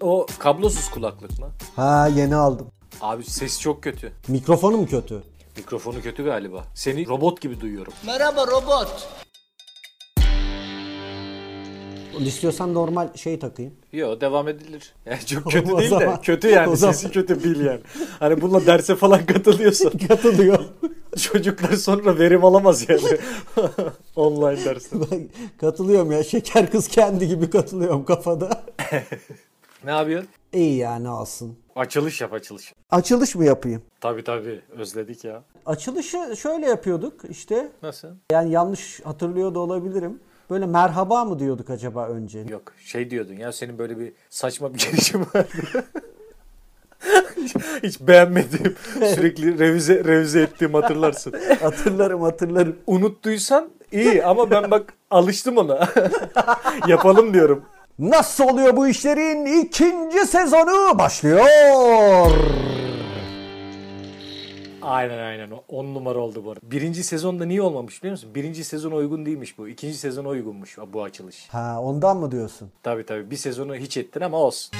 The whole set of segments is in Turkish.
O kablosuz kulaklık mı? Ha yeni aldım. Abi ses çok kötü. Mikrofonu mu kötü? Mikrofonu kötü galiba. Seni robot gibi duyuyorum. Merhaba robot. İstiyorsan normal şey takayım. Yo devam edilir. Yani çok kötü O değil de zaman- kötü yani o zaman- sesi kötü bil yani. Hani bununla derse falan katılıyorsan Katılıyor. çocuklar sonra verim alamaz yani. Online derste. Ben katılıyorum ya. Şeker kız kendi gibi katılıyorum kafada. Ne yapıyorsun? İyi yani alsın. Açılış yap açılış. Açılış mı yapayım? Tabii tabii özledik ya. Açılışı şöyle yapıyorduk işte. Nasıl? Yani yanlış hatırlıyor da olabilirim. Böyle merhaba mı diyorduk acaba önce? Yok şey diyordun ya senin böyle bir saçma bir girişim vardı. hiç, hiç beğenmediğim sürekli revize revize ettiğim hatırlarsın. hatırlarım hatırlarım. Unuttuysan iyi ama ben bak alıştım ona. Yapalım diyorum. Nasıl oluyor bu işlerin ikinci sezonu başlıyor. Aynen aynen. O 10 numara oldu bu arada. Birinci sezonda niye olmamış biliyor musun? Birinci sezona uygun değilmiş bu. İkinci sezona uygunmuş bu açılış. Ha ondan mı diyorsun? Tabii tabii. Bir sezonu hiç ettin ama olsun.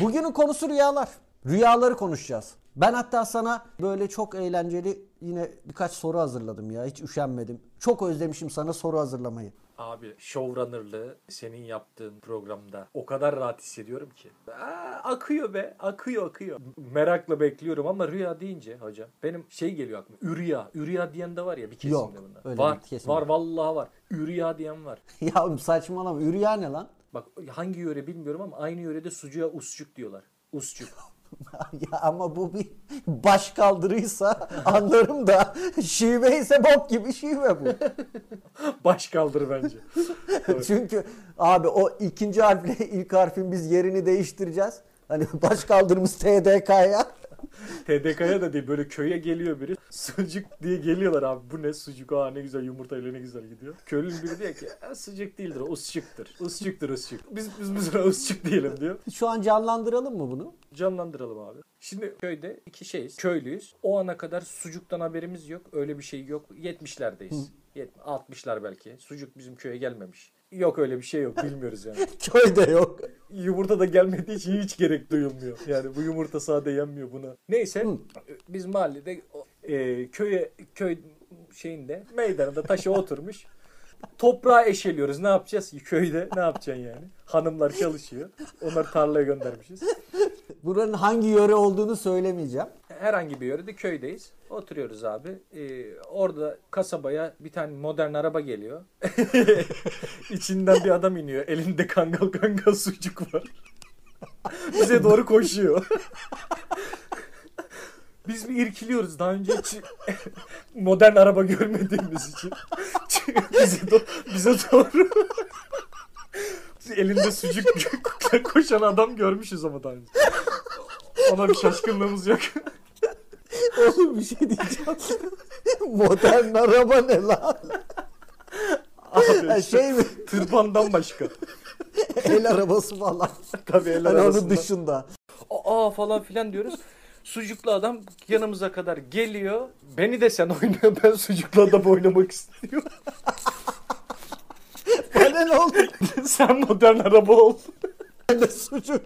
Bugünün konusu rüyalar. Rüyaları konuşacağız. Ben hatta sana böyle çok eğlenceli yine birkaç soru hazırladım ya. Hiç üşenmedim. Çok özlemişim sana soru hazırlamayı. Abi showrunnerlığı senin yaptığın programda o kadar rahat hissediyorum ki. Aa, akıyor be. Akıyor akıyor. Merakla bekliyorum ama rüya deyince hocam benim şey geliyor aklıma. Ürya. Ürya diyen de var ya bir kesimde Yok, bunlar. öyle var. bir kesim var yok. vallahi var. Ürya diyen var. ya saçmalama. Ürya ne lan? Bak hangi yöre bilmiyorum ama aynı yörede sucuğa usçuk diyorlar. Usçuk. ya ama bu bir baş kaldırıysa anlarım da şive ise bok gibi şive bu. Baş kaldır bence. Çünkü abi o ikinci harfle ilk harfin biz yerini değiştireceğiz. Hani baş kaldırımız TDK'ya. TDK'ya da değil böyle köye geliyor biri sucuk diye geliyorlar abi bu ne sucuk aa ne güzel yumurtayla ne güzel gidiyor. Köylünün biri diyor ki "E, sucuk değildir o usçuktur. Usçuktur usçuk. Biz biz biz usçuk diyelim diyor. Şu an canlandıralım mı bunu? Canlandıralım abi. Şimdi köyde iki şeyiz. Köylüyüz. O ana kadar sucuktan haberimiz yok. Öyle bir şey yok. 70'lerdeyiz. Yet- 60'lar belki. Sucuk bizim köye gelmemiş. Yok öyle bir şey yok. Bilmiyoruz yani. Köyde yok. yumurta da gelmediği için hiç gerek duyulmuyor. Yani bu yumurta sade yenmiyor buna. Neyse biz mahallede e, köye köy şeyinde meydanında taşa oturmuş. Toprağı eşeliyoruz. Ne yapacağız köyde? Ne yapacaksın yani? Hanımlar çalışıyor. Onları tarlaya göndermişiz. Buranın hangi yöre olduğunu söylemeyeceğim. Herhangi bir yörede köydeyiz. Oturuyoruz abi. Ee, orada kasabaya bir tane modern araba geliyor. İçinden bir adam iniyor. Elinde kangal kangal sucuk var. Bize doğru koşuyor. Biz bir irkiliyoruz daha önce hiç modern araba görmediğimiz için. bize, do- bize doğru elinde sucuk koşan adam görmüşüz ama daha önce. Ona bir şaşkınlığımız yok. Oğlum bir şey diyeceğim. Modern araba ne lan? Abi Ha, işte şey mi? tırpandan başka. El arabası falan. Tabii eller Hani onun dışında. Aa falan filan diyoruz. Sucuklu adam yanımıza kadar geliyor. Beni de sen oyna ben sucuklu adam oynamak istiyorum. Bana ne oldu? sen modern araba ol. Ben de sucuk.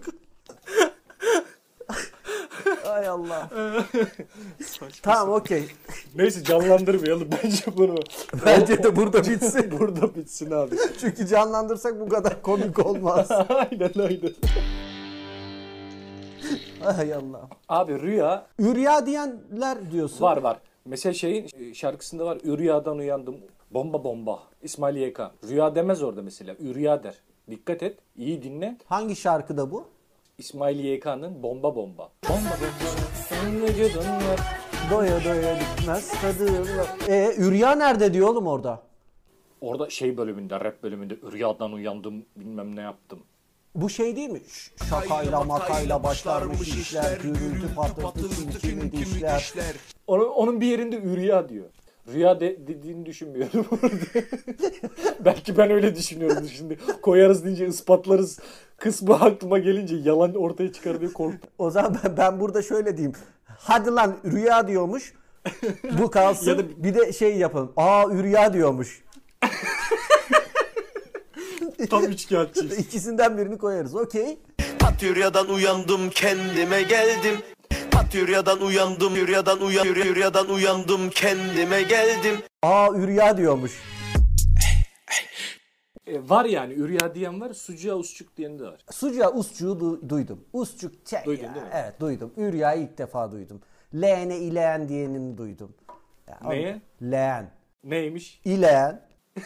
Ay Allah. tamam okey. Neyse canlandırmayalım bence bunu. Bence de burada bitsin. Burada bitsin abi. Çünkü canlandırsak bu kadar komik olmaz. aynen aynen. Ay Allah. Abi rüya Ürya diyenler diyorsun. var var. Mesela şeyin e, şarkısında var. Rüyadan uyandım. Bomba bomba. İsmail YK. Rüya demez orada mesela. Rüya der. Dikkat et. iyi dinle. Hangi şarkıda bu? İsmail YK'nın Bomba Bomba. Bomba bomba. Vücudun var. Doya doya bitmez tadım. E Ürya nerede diyor oğlum orada? Orada şey bölümünde, rap bölümünde rüyadan uyandım bilmem ne yaptım. Bu şey değil mi? Ş- Şakayla makayla başlarmış işler, gürültü patlatırsın kimi dişler. Onun, onun bir yerinde ürya diyor. Rüya de, dediğini düşünmüyorum. Belki ben öyle düşünüyorum şimdi. Koyarız deyince ispatlarız kısmı aklıma gelince yalan ortaya çıkar diye korktum. O zaman ben, ben burada şöyle diyeyim. Hadi lan rüya diyormuş. Bu kalsın. Ya da- Bir de şey yapalım. Aa ürya diyormuş. Tam üçkağıtçıyız. İkisinden birini koyarız. Okey. Patyuryadan uyandım kendime geldim Patyuryadan uyandım Yüryadan uyan Yüryadan uyandım kendime geldim Aa ürya diyormuş. E, var yani ürya diyen var, sucuğa usçuk diyen de var. Sucuğa usçuğu du- duydum. Usçuk çek Duydun ya. değil mi? Evet duydum. Ürya'yı ilk defa duydum. Leğene ileyen diyenini duydum. Ya, Neye? Leğen. Neymiş? İleyen.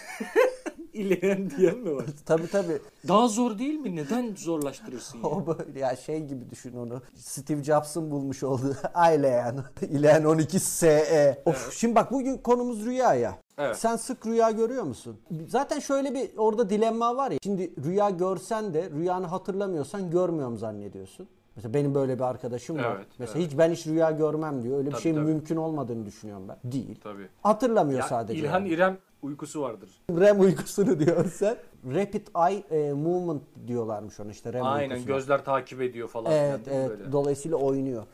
İleyen diyen mi var? Tabi tabi. Daha zor değil mi? Neden zorlaştırırsın ya? O böyle ya şey gibi düşün onu. Steve Jobs'ın bulmuş olduğu ileyen. İleyen 12 SE. Of şimdi bak bugün konumuz rüya ya. Evet. Sen sık rüya görüyor musun? Zaten şöyle bir orada dilemma var ya. Şimdi rüya görsen de rüyanı hatırlamıyorsan görmüyorum zannediyorsun. Mesela benim böyle bir arkadaşım var. Evet, Mesela hiç ben hiç rüya görmem diyor. Öyle bir Tabii, şeyin tabii. mümkün olmadığını düşünüyorum ben. Değil. Tabii. Hatırlamıyor Ya, sadece. İlhan yani. İrem uykusu vardır. REM uykusunu diyorsun sen. Rapid Eye e, Movement diyorlarmış ona işte REM Aynen uykusuna. gözler takip ediyor falan. Evet mi evet böyle? dolayısıyla oynuyor.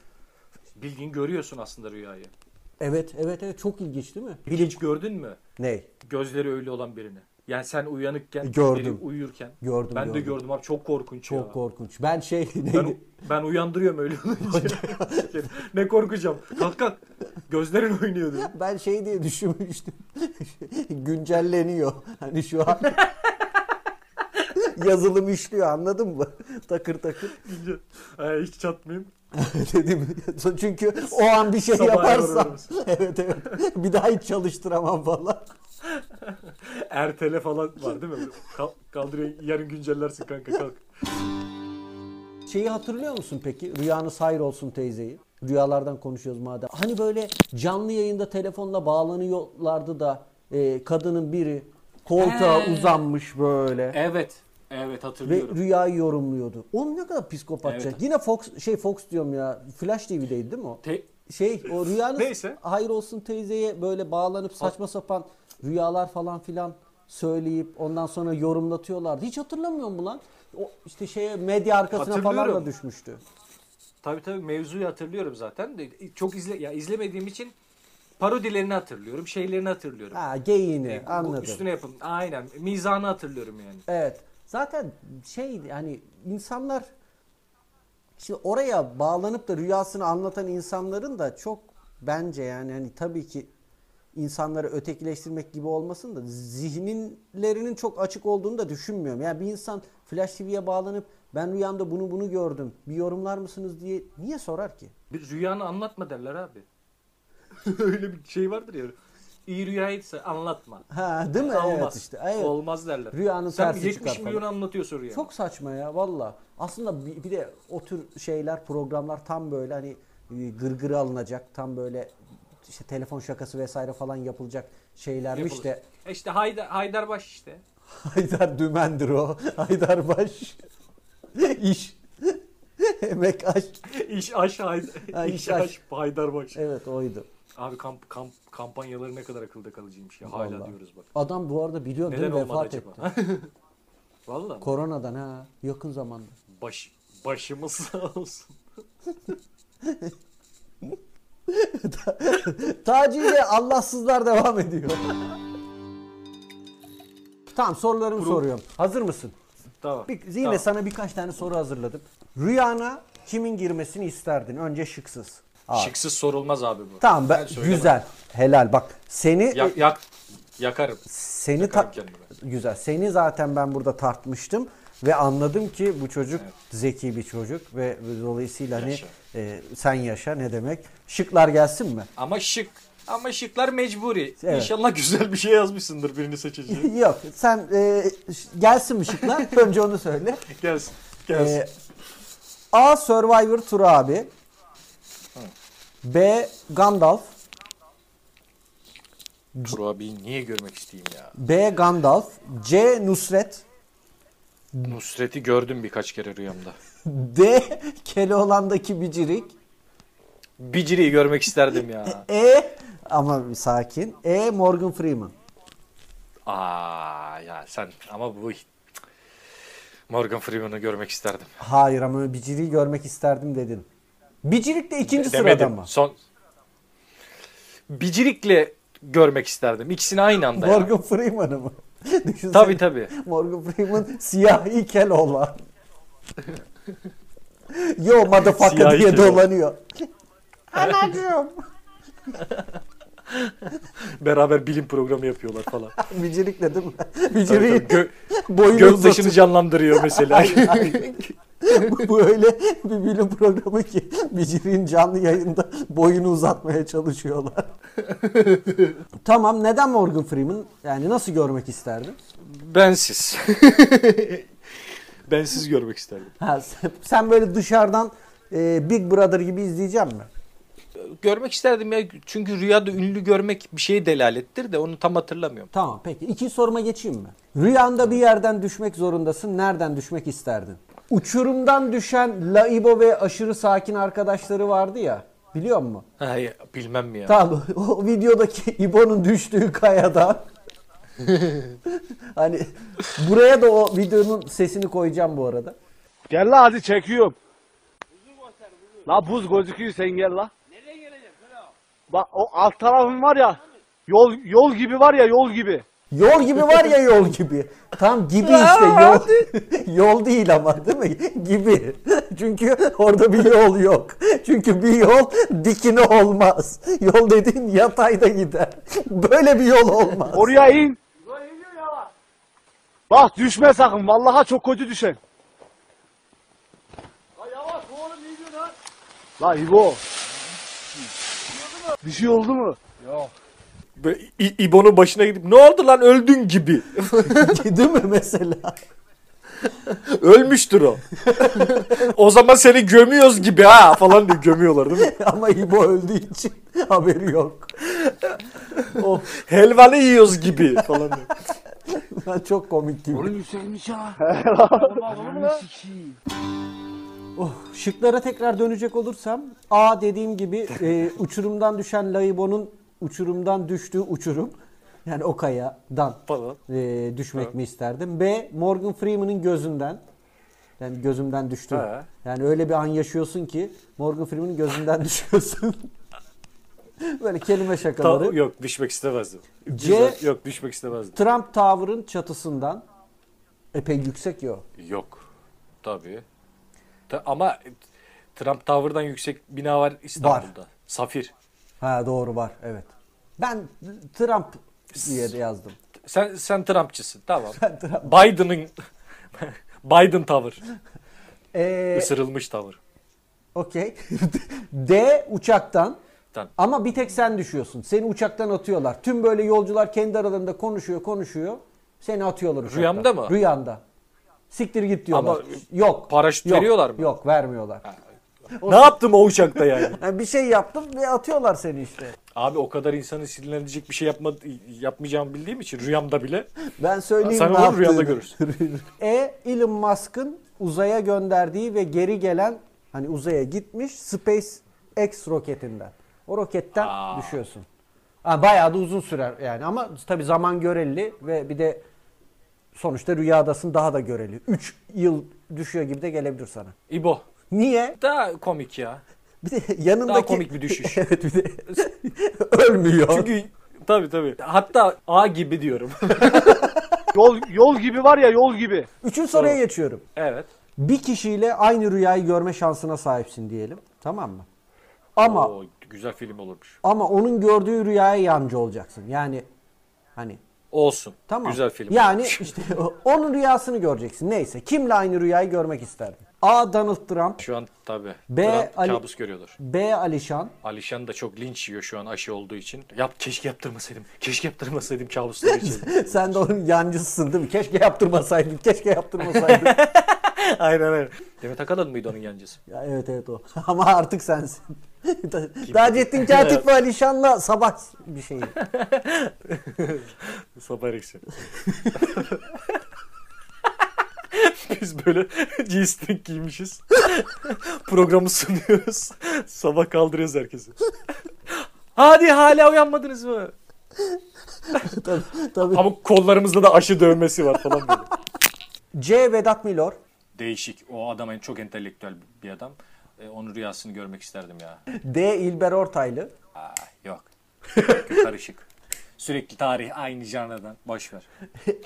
Bildiğin görüyorsun aslında rüyayı. Evet evet evet çok ilginç değil mi? Hiç gördün mü? Ne? Gözleri öyle olan birini. Yani sen uyanıkken, Gördüm. biri uyurken. Gördüm, Ben de gördüm. gördüm abi çok korkunç ya. Çok korkunç. Ben şey Ben, neydi? ben uyandırıyorum öyle olunca. ne korkacağım. Kalk kalk. Gözlerin oynuyor diyor. Ben şey diye düşünmüştüm. Güncelleniyor. Hani şu an yazılım işliyor anladın mı? takır takır. Ha, hiç çatmayayım. Dedim. Çünkü o an bir şey Sabah yaparsam evet evet. Bir daha hiç çalıştıramam falan. Ertele falan var değil mi? Kal- kaldırıyor yarın güncellersin kanka kalk. Şeyi hatırlıyor musun peki? Rüyanız hayır olsun teyzeyi. Rüyalardan konuşuyoruz madem. Hani böyle canlı yayında telefonla bağlanıyorlardı da e, kadının biri koltuğa He. uzanmış böyle. Evet. Evet Ve hatırlıyorum. rüyayı yorumluyordu. O ne kadar psikopatça. Evet. Yine Fox şey Fox diyorum ya. Flash TV'deydi değil mi o? Te- Şey o rüyanız Neyse. hayır olsun teyzeye böyle bağlanıp saçma sapan rüyalar falan filan söyleyip ondan sonra yorumlatıyorlardı. Hiç hatırlamıyor mu lan? O işte şeye medya arkasına falan da Hatırlıyorum. düşmüştü. Tabii tabii mevzuyu hatırlıyorum zaten. de Çok izle ya izlemediğim için parodilerini hatırlıyorum, şeylerini hatırlıyorum. Ha geyiğini E, bu- anladım. Üstüne yapın. Aynen. Mizahını hatırlıyorum yani. Evet. Zaten şey yani insanlar şimdi oraya bağlanıp da rüyasını anlatan insanların da çok bence yani hani tabii ki insanları ötekileştirmek gibi olmasın da zihinlerinin çok açık olduğunu da düşünmüyorum. Yani bir insan Flash TV'ye bağlanıp ben rüyamda bunu bunu gördüm. Bir yorumlar mısınız diye niye sorar ki? Bir rüyanı anlatma derler abi. Öyle bir şey vardır ya. İyi rüyaysa anlatma. Ha değil mi? Olmaz. Evet işte. Evet. Olmaz derler. Rüyanın Sen tersi 70 çıkar milyon falan. anlatıyorsun rüyanı. Çok saçma ya valla. Aslında bir, bir de o tür şeyler programlar tam böyle hani e, gırgırı alınacak. Tam böyle işte telefon şakası vesaire falan yapılacak şeylermiş Yapılır. de. E İşte Haydar, Haydarbaş işte. Haydar Dümendir o. Haydar Baş. İş. Emek aş. İş aş Haydar. Ha, İş iş aş. aş Haydarbaş. Evet oydu. Abi kamp, kamp, kampanyaları ne kadar akılda kalıcıymış ya. Hala Vallahi. diyoruz bak. Adam bu arada biliyorsun Neden değil mi olmadı vefat acaba? etti. Valla. Koronadan ha yakın zamanda. Baş, başımız sağ olsun. Taci ile Allahsızlar devam ediyor. tamam sorularımı soruyorum. Hazır mısın? Tamam. Bir, yine Tamam. sana birkaç tane soru hazırladım. Rüyana kimin girmesini isterdin? Önce şıksız. Abi. Şıksız sorulmaz abi bu. Tamam ben, güzel. Helal bak. Seni Yak, yak, yakarım. seni yakarım ta- güzel. Seni zaten ben burada tartmıştım ve anladım ki bu çocuk zeki bir çocuk ve dolayısıyla hani Yaşa. e, sen yaşa ne demek? Şıklar gelsin mi? Ama şık. Ama şıklar mecburi. Evet. İnşallah güzel bir şey yazmışsındır birini seçeceğin. Yok. Sen e, gelsin mi şıklar? Önce onu söyle. gelsin. Gelsin. Ee, A. Survivor Tur abi. B. Gandalf. Tur abi niye görmek isteyeyim ya? B. Gandalf. C. Nusret. Nusret'i gördüm birkaç kere rüyamda. D. Keloğlan'daki Bicirik. Biciri'yi görmek isterdim ya. E. Ama bir sakin. E. Morgan Freeman. Aa ya sen ama bu Morgan Freeman'ı görmek isterdim. Hayır ama Bicirik'i görmek isterdim dedin. Bicirik de ikinci sırada Demedim. mı? Son Bicirik'le görmek isterdim. İkisini aynı anda. Morgan Freeman'ı mı? Düşünsene. Tabii tabii. Morgan Freeman siyahi Keloğlan. Yo motherfucker diye dolanıyor. Anacığım. Beraber bilim programı yapıyorlar falan. Bicirikle değil mi? Tabii. Gö- boyunu göktaşını uzatıyor. canlandırıyor mesela. Bu, bu öyle bir bilim programı ki Bicirik'in canlı yayında boyunu uzatmaya çalışıyorlar. tamam neden Morgan Freeman? Yani nasıl görmek isterdin? Bensiz. Bensiz görmek isterdim. Ha, sen- sen böyle dışarıdan e, Big Brother gibi izleyecek mi? Görmek isterdim ya çünkü rüyada ünlü görmek bir şeye delalettir de onu tam hatırlamıyorum. Tamam peki. İkinci soruma geçeyim mi? Rüyanda bir yerden düşmek zorundasın. Nereden düşmek isterdin? Uçurumdan düşen Laibo ve aşırı sakin arkadaşları vardı ya. Biliyor musun? Ha, ya, bilmem mi ya. Tamam. O videodaki İbo'nun düştüğü kayadan. hani buraya da o videonun sesini koyacağım bu arada. Gel la hadi çekiyorum. La buz gözüküyor sen gel la. Bak o alt tarafın var ya. Yol yol gibi var ya yol gibi. Yol gibi var ya yol gibi. Tam gibi işte yol. yol değil ama değil mi? Gibi. Çünkü orada bir yol yok. Çünkü bir yol dikine olmaz. Yol dediğin yatayda gider. Böyle bir yol olmaz. Oraya in. Bak düşme sakın. Vallahi çok kötü düşen. La yavaş oğlum iyi lan. La İbo. Bir şey oldu mu? Böyle İ- İbo'nun başına gidip ne oldu lan öldün gibi. değil mi mesela? Ölmüştür o. o zaman seni gömüyoruz gibi ha falan diye gömüyorlar değil mi? Ama İbo öldüğü için haberi yok. oh, Helvanı yiyoruz gibi falan diye. çok komik gibi. Oh, şıklara tekrar dönecek olursam A dediğim gibi e, uçurumdan düşen Laibo'nun uçurumdan düştüğü uçurum. Yani o kayadan Falan. e, düşmek mi isterdim? B. Morgan Freeman'ın gözünden. Yani gözümden düştü. Yani öyle bir an yaşıyorsun ki Morgan Freeman'ın gözünden düşüyorsun. Böyle kelime Ta- şakaları. yok düşmek istemezdim. C- Güzel. Yok düşmek istemezdim. Trump Tower'ın çatısından epey yüksek o. Yok. Tabii. Ta- ama Trump Tower'dan yüksek bina var İstanbul'da. Safir. Ha doğru var evet. Ben Trump diye yazdım. Sen sen Trumpçısın. Tamam. Biden'ın Biden Tower. Ee, Isırılmış Tower. Okey. D uçaktan. Tamam. Ama bir tek sen düşüyorsun. Seni uçaktan atıyorlar. Tüm böyle yolcular kendi aralarında konuşuyor konuşuyor. Seni atıyorlar uçaktan. Rüyamda mı? Rüyanda. Siktir git diyorlar. Ama yok. paraşüt yok, veriyorlar mı? Yok vermiyorlar. Ne yaptım o uçakta yani? Yani bir şey yaptım ve atıyorlar seni işte. Abi o kadar insanı sinirlenecek bir şey yapma, yapmayacağımı bildiğim için rüyamda bile. Ben söyleyeyim Sen ne rüyanda yaptığını. e. Elon Musk'ın uzaya gönderdiği ve geri gelen hani uzaya gitmiş SpaceX roketinden. O roketten Aa. düşüyorsun. Ha, bayağı da uzun sürer yani ama tabii zaman göreli ve bir de sonuçta rüyadasın daha da göreli. 3 yıl düşüyor gibi de gelebilir sana. İbo. Niye? Daha komik ya. Bir de yanındaki... Daha komik bir düşüş. evet bir de ölmüyor. Çünkü tabii tabii. Hatta A gibi diyorum. Yol yol gibi var ya yol gibi. Üçüncü soruya geçiyorum. evet. Bir kişiyle aynı rüyayı görme şansına sahipsin diyelim. Tamam mı? Ama Oo, güzel film olurmuş. ama onun gördüğü rüyaya yancı olacaksın. Yani hani Olsun. tamam. Güzel film. Yani işte onun rüyasını göreceksin. Neyse. Kimle aynı rüyayı görmek isterdin? A. Donald Trump. Şu an tabii. B, Trump Ali- kabus görüyordur. B. Alişan. Alişan da çok linç yiyor şu an aşı olduğu için. Yap keşke yaptırmasaydım. Keşke yaptırmasaydım kabusları için. Sen de onun yancısısın değil mi? Keşke yaptırmasaydın. Keşke yaptırmasaydın. aynen aynen. Demet Akalın mıydı onun yancısı? ya evet evet o. Ama artık sensin. Taceddin Katip ve Alişan'la sabah bir şey. Sabah ereksiyon. Biz böyle G-string giymişiz. Programı sunuyoruz. Sabah kaldırıyoruz herkesi. Hadi hala uyanmadınız mı? tabii, tabii. Ama kollarımızda da aşı dövmesi var falan böyle. C. Vedat Milor. Değişik. O adam çok entelektüel bir adam. E, onun rüyasını görmek isterdim ya. D. İlber Ortaylı. Aa, yok. Karışık. Sürekli tarih aynı janradan. Boş ver.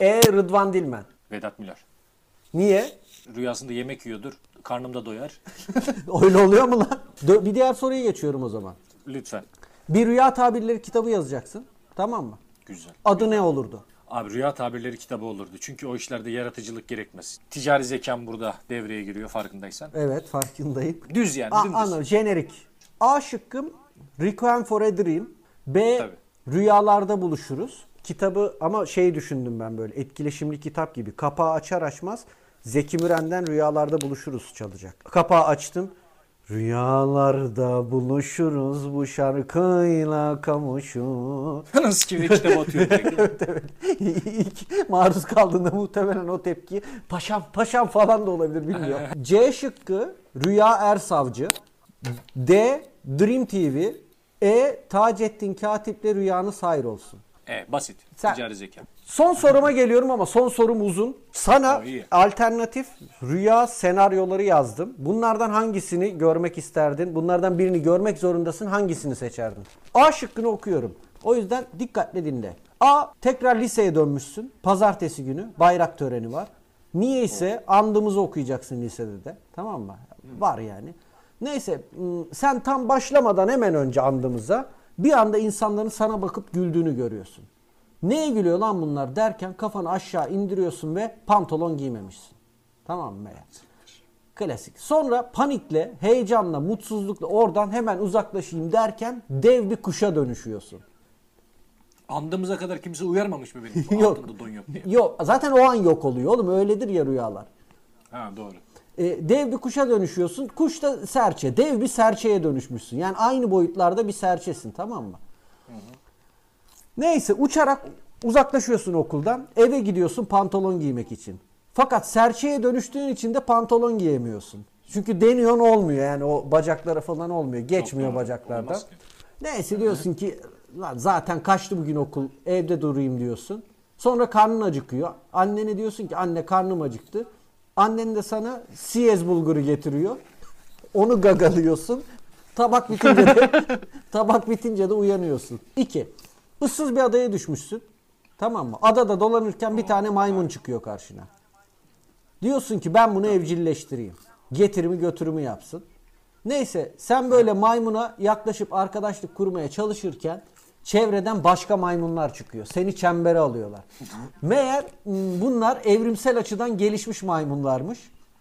E. Rıdvan Dilmen. Vedat Milor. Niye? Rüyasında yemek yiyordur. Karnım da doyar. Öyle oluyor mu lan? Dö- Bir diğer soruya geçiyorum o zaman. Lütfen. Bir rüya tabirleri kitabı yazacaksın. Tamam mı? Güzel. Adı ne olurdu? Abi rüya tabirleri kitabı olurdu. Çünkü o işlerde yaratıcılık gerekmez. Ticari zekam burada devreye giriyor farkındaysan. Evet farkındayım. Düz yani A, anladım. Jenerik. A şıkkım Requiem for a Dream. B Tabii. Rüyalarda buluşuruz. Kitabı ama şey düşündüm ben böyle etkileşimli kitap gibi. Kapağı açar açmaz Zeki Müren'den Rüyalarda Buluşuruz çalacak. Kapağı açtım. Rüyalarda buluşuruz bu şarkıyla kavuşur. Nasıl gibi kitabı atıyor evet evet. İlk maruz kaldığında muhtemelen o tepki paşam paşam falan da olabilir bilmiyorum. C şıkkı Rüya Ersavcı. D Dream TV. E Taceddin Katip'le Rüyanı Sayır olsun. Evet basit. Sen- Ticari zeka. Son soruma geliyorum ama son sorum uzun. Sana O iyi. alternatif rüya senaryoları yazdım. Bunlardan hangisini görmek isterdin? Bunlardan birini görmek zorundasın. Hangisini seçerdin? A şıkkını okuyorum. O yüzden dikkatle dinle. A. Tekrar liseye dönmüşsün. Pazartesi günü bayrak töreni var. Niye ise andımızı okuyacaksın lisede de. Tamam mı? Var yani. Neyse sen tam başlamadan hemen önce andımıza bir anda insanların sana bakıp güldüğünü görüyorsun. Neye gülüyor lan bunlar derken kafanı aşağı indiriyorsun ve pantolon giymemişsin. Tamam mı? Klasik. Sonra panikle, heyecanla, mutsuzlukla oradan hemen uzaklaşayım derken dev bir kuşa dönüşüyorsun. Andığımıza kadar kimse uyarmamış mı benim? Yok. Altında don yok diye. Yok zaten o an yok oluyor oğlum öyledir ya rüyalar. Ha doğru. E, dev bir kuşa dönüşüyorsun. Kuş da serçe. Dev bir serçeye dönüşmüşsün. Yani aynı boyutlarda bir serçesin tamam mı? Neyse uçarak uzaklaşıyorsun okuldan. Eve gidiyorsun pantolon giymek için. Fakat serçeye dönüştüğün için de pantolon giyemiyorsun. Çünkü deniyorsun olmuyor yani o bacaklara falan olmuyor. Geçmiyor Yok, bacaklardan. Neyse diyorsun ki lan zaten kaçtı bugün okul evde durayım diyorsun. Sonra karnın acıkıyor. Annene diyorsun ki anne karnım acıktı. Annen de sana siyez bulguru getiriyor. Onu gagalıyorsun. Tabak bitince de tabak bitince de uyanıyorsun. 2. Issız bir adaya düşmüşsün. Tamam mı? Adada dolanırken bir tane maymun çıkıyor karşına. Diyorsun ki ben bunu evcilleştireyim. Getirimi götürümü yapsın. Neyse sen böyle maymuna yaklaşıp arkadaşlık kurmaya çalışırken çevreden başka maymunlar çıkıyor. Seni çembere alıyorlar. Meğer m, bunlar evrimsel açıdan gelişmiş maymunlarmış.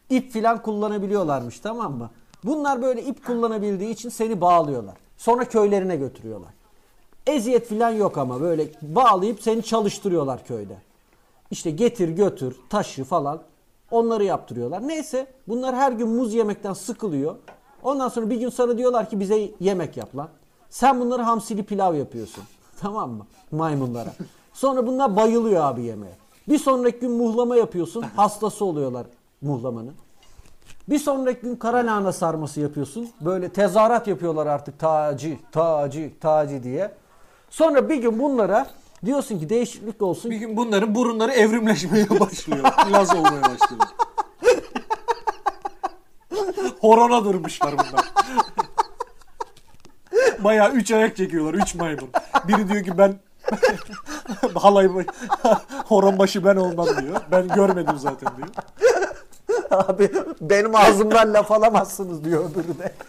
İp filan kullanabiliyorlarmış tamam mı? Bunlar böyle ip kullanabildiği için seni bağlıyorlar. Sonra köylerine götürüyorlar. Eziyet filan yok ama böyle bağlayıp seni çalıştırıyorlar köyde. İşte getir götür taşı falan onları yaptırıyorlar. Neyse bunlar her gün muz yemekten sıkılıyor. Ondan sonra bir gün sana diyorlar ki bize yemek yap lan. Sen bunları hamsili pilav yapıyorsun. Tamam mı? Maymunlara. Sonra bunlar bayılıyor abi yemeğe. Bir sonraki gün muhlama yapıyorsun. Hastası oluyorlar muhlamanın. Bir sonraki gün kara lahana sarması yapıyorsun. Böyle tezahürat yapıyorlar artık taci, taci, taci diye. Sonra bir gün bunlara diyorsun ki değişiklik olsun. Bir gün bunların burunları evrimleşmeye başlıyor. Laz olmaya başlıyor. Horona durmuşlar bunlar. Bayağı üç ayak çekiyorlar. Üç maymun. Biri diyor ki ben halay horon başı ben olmam diyor. Ben görmedim zaten diyor. Abi benim ağzımdan laf alamazsınız diyor öbürü de.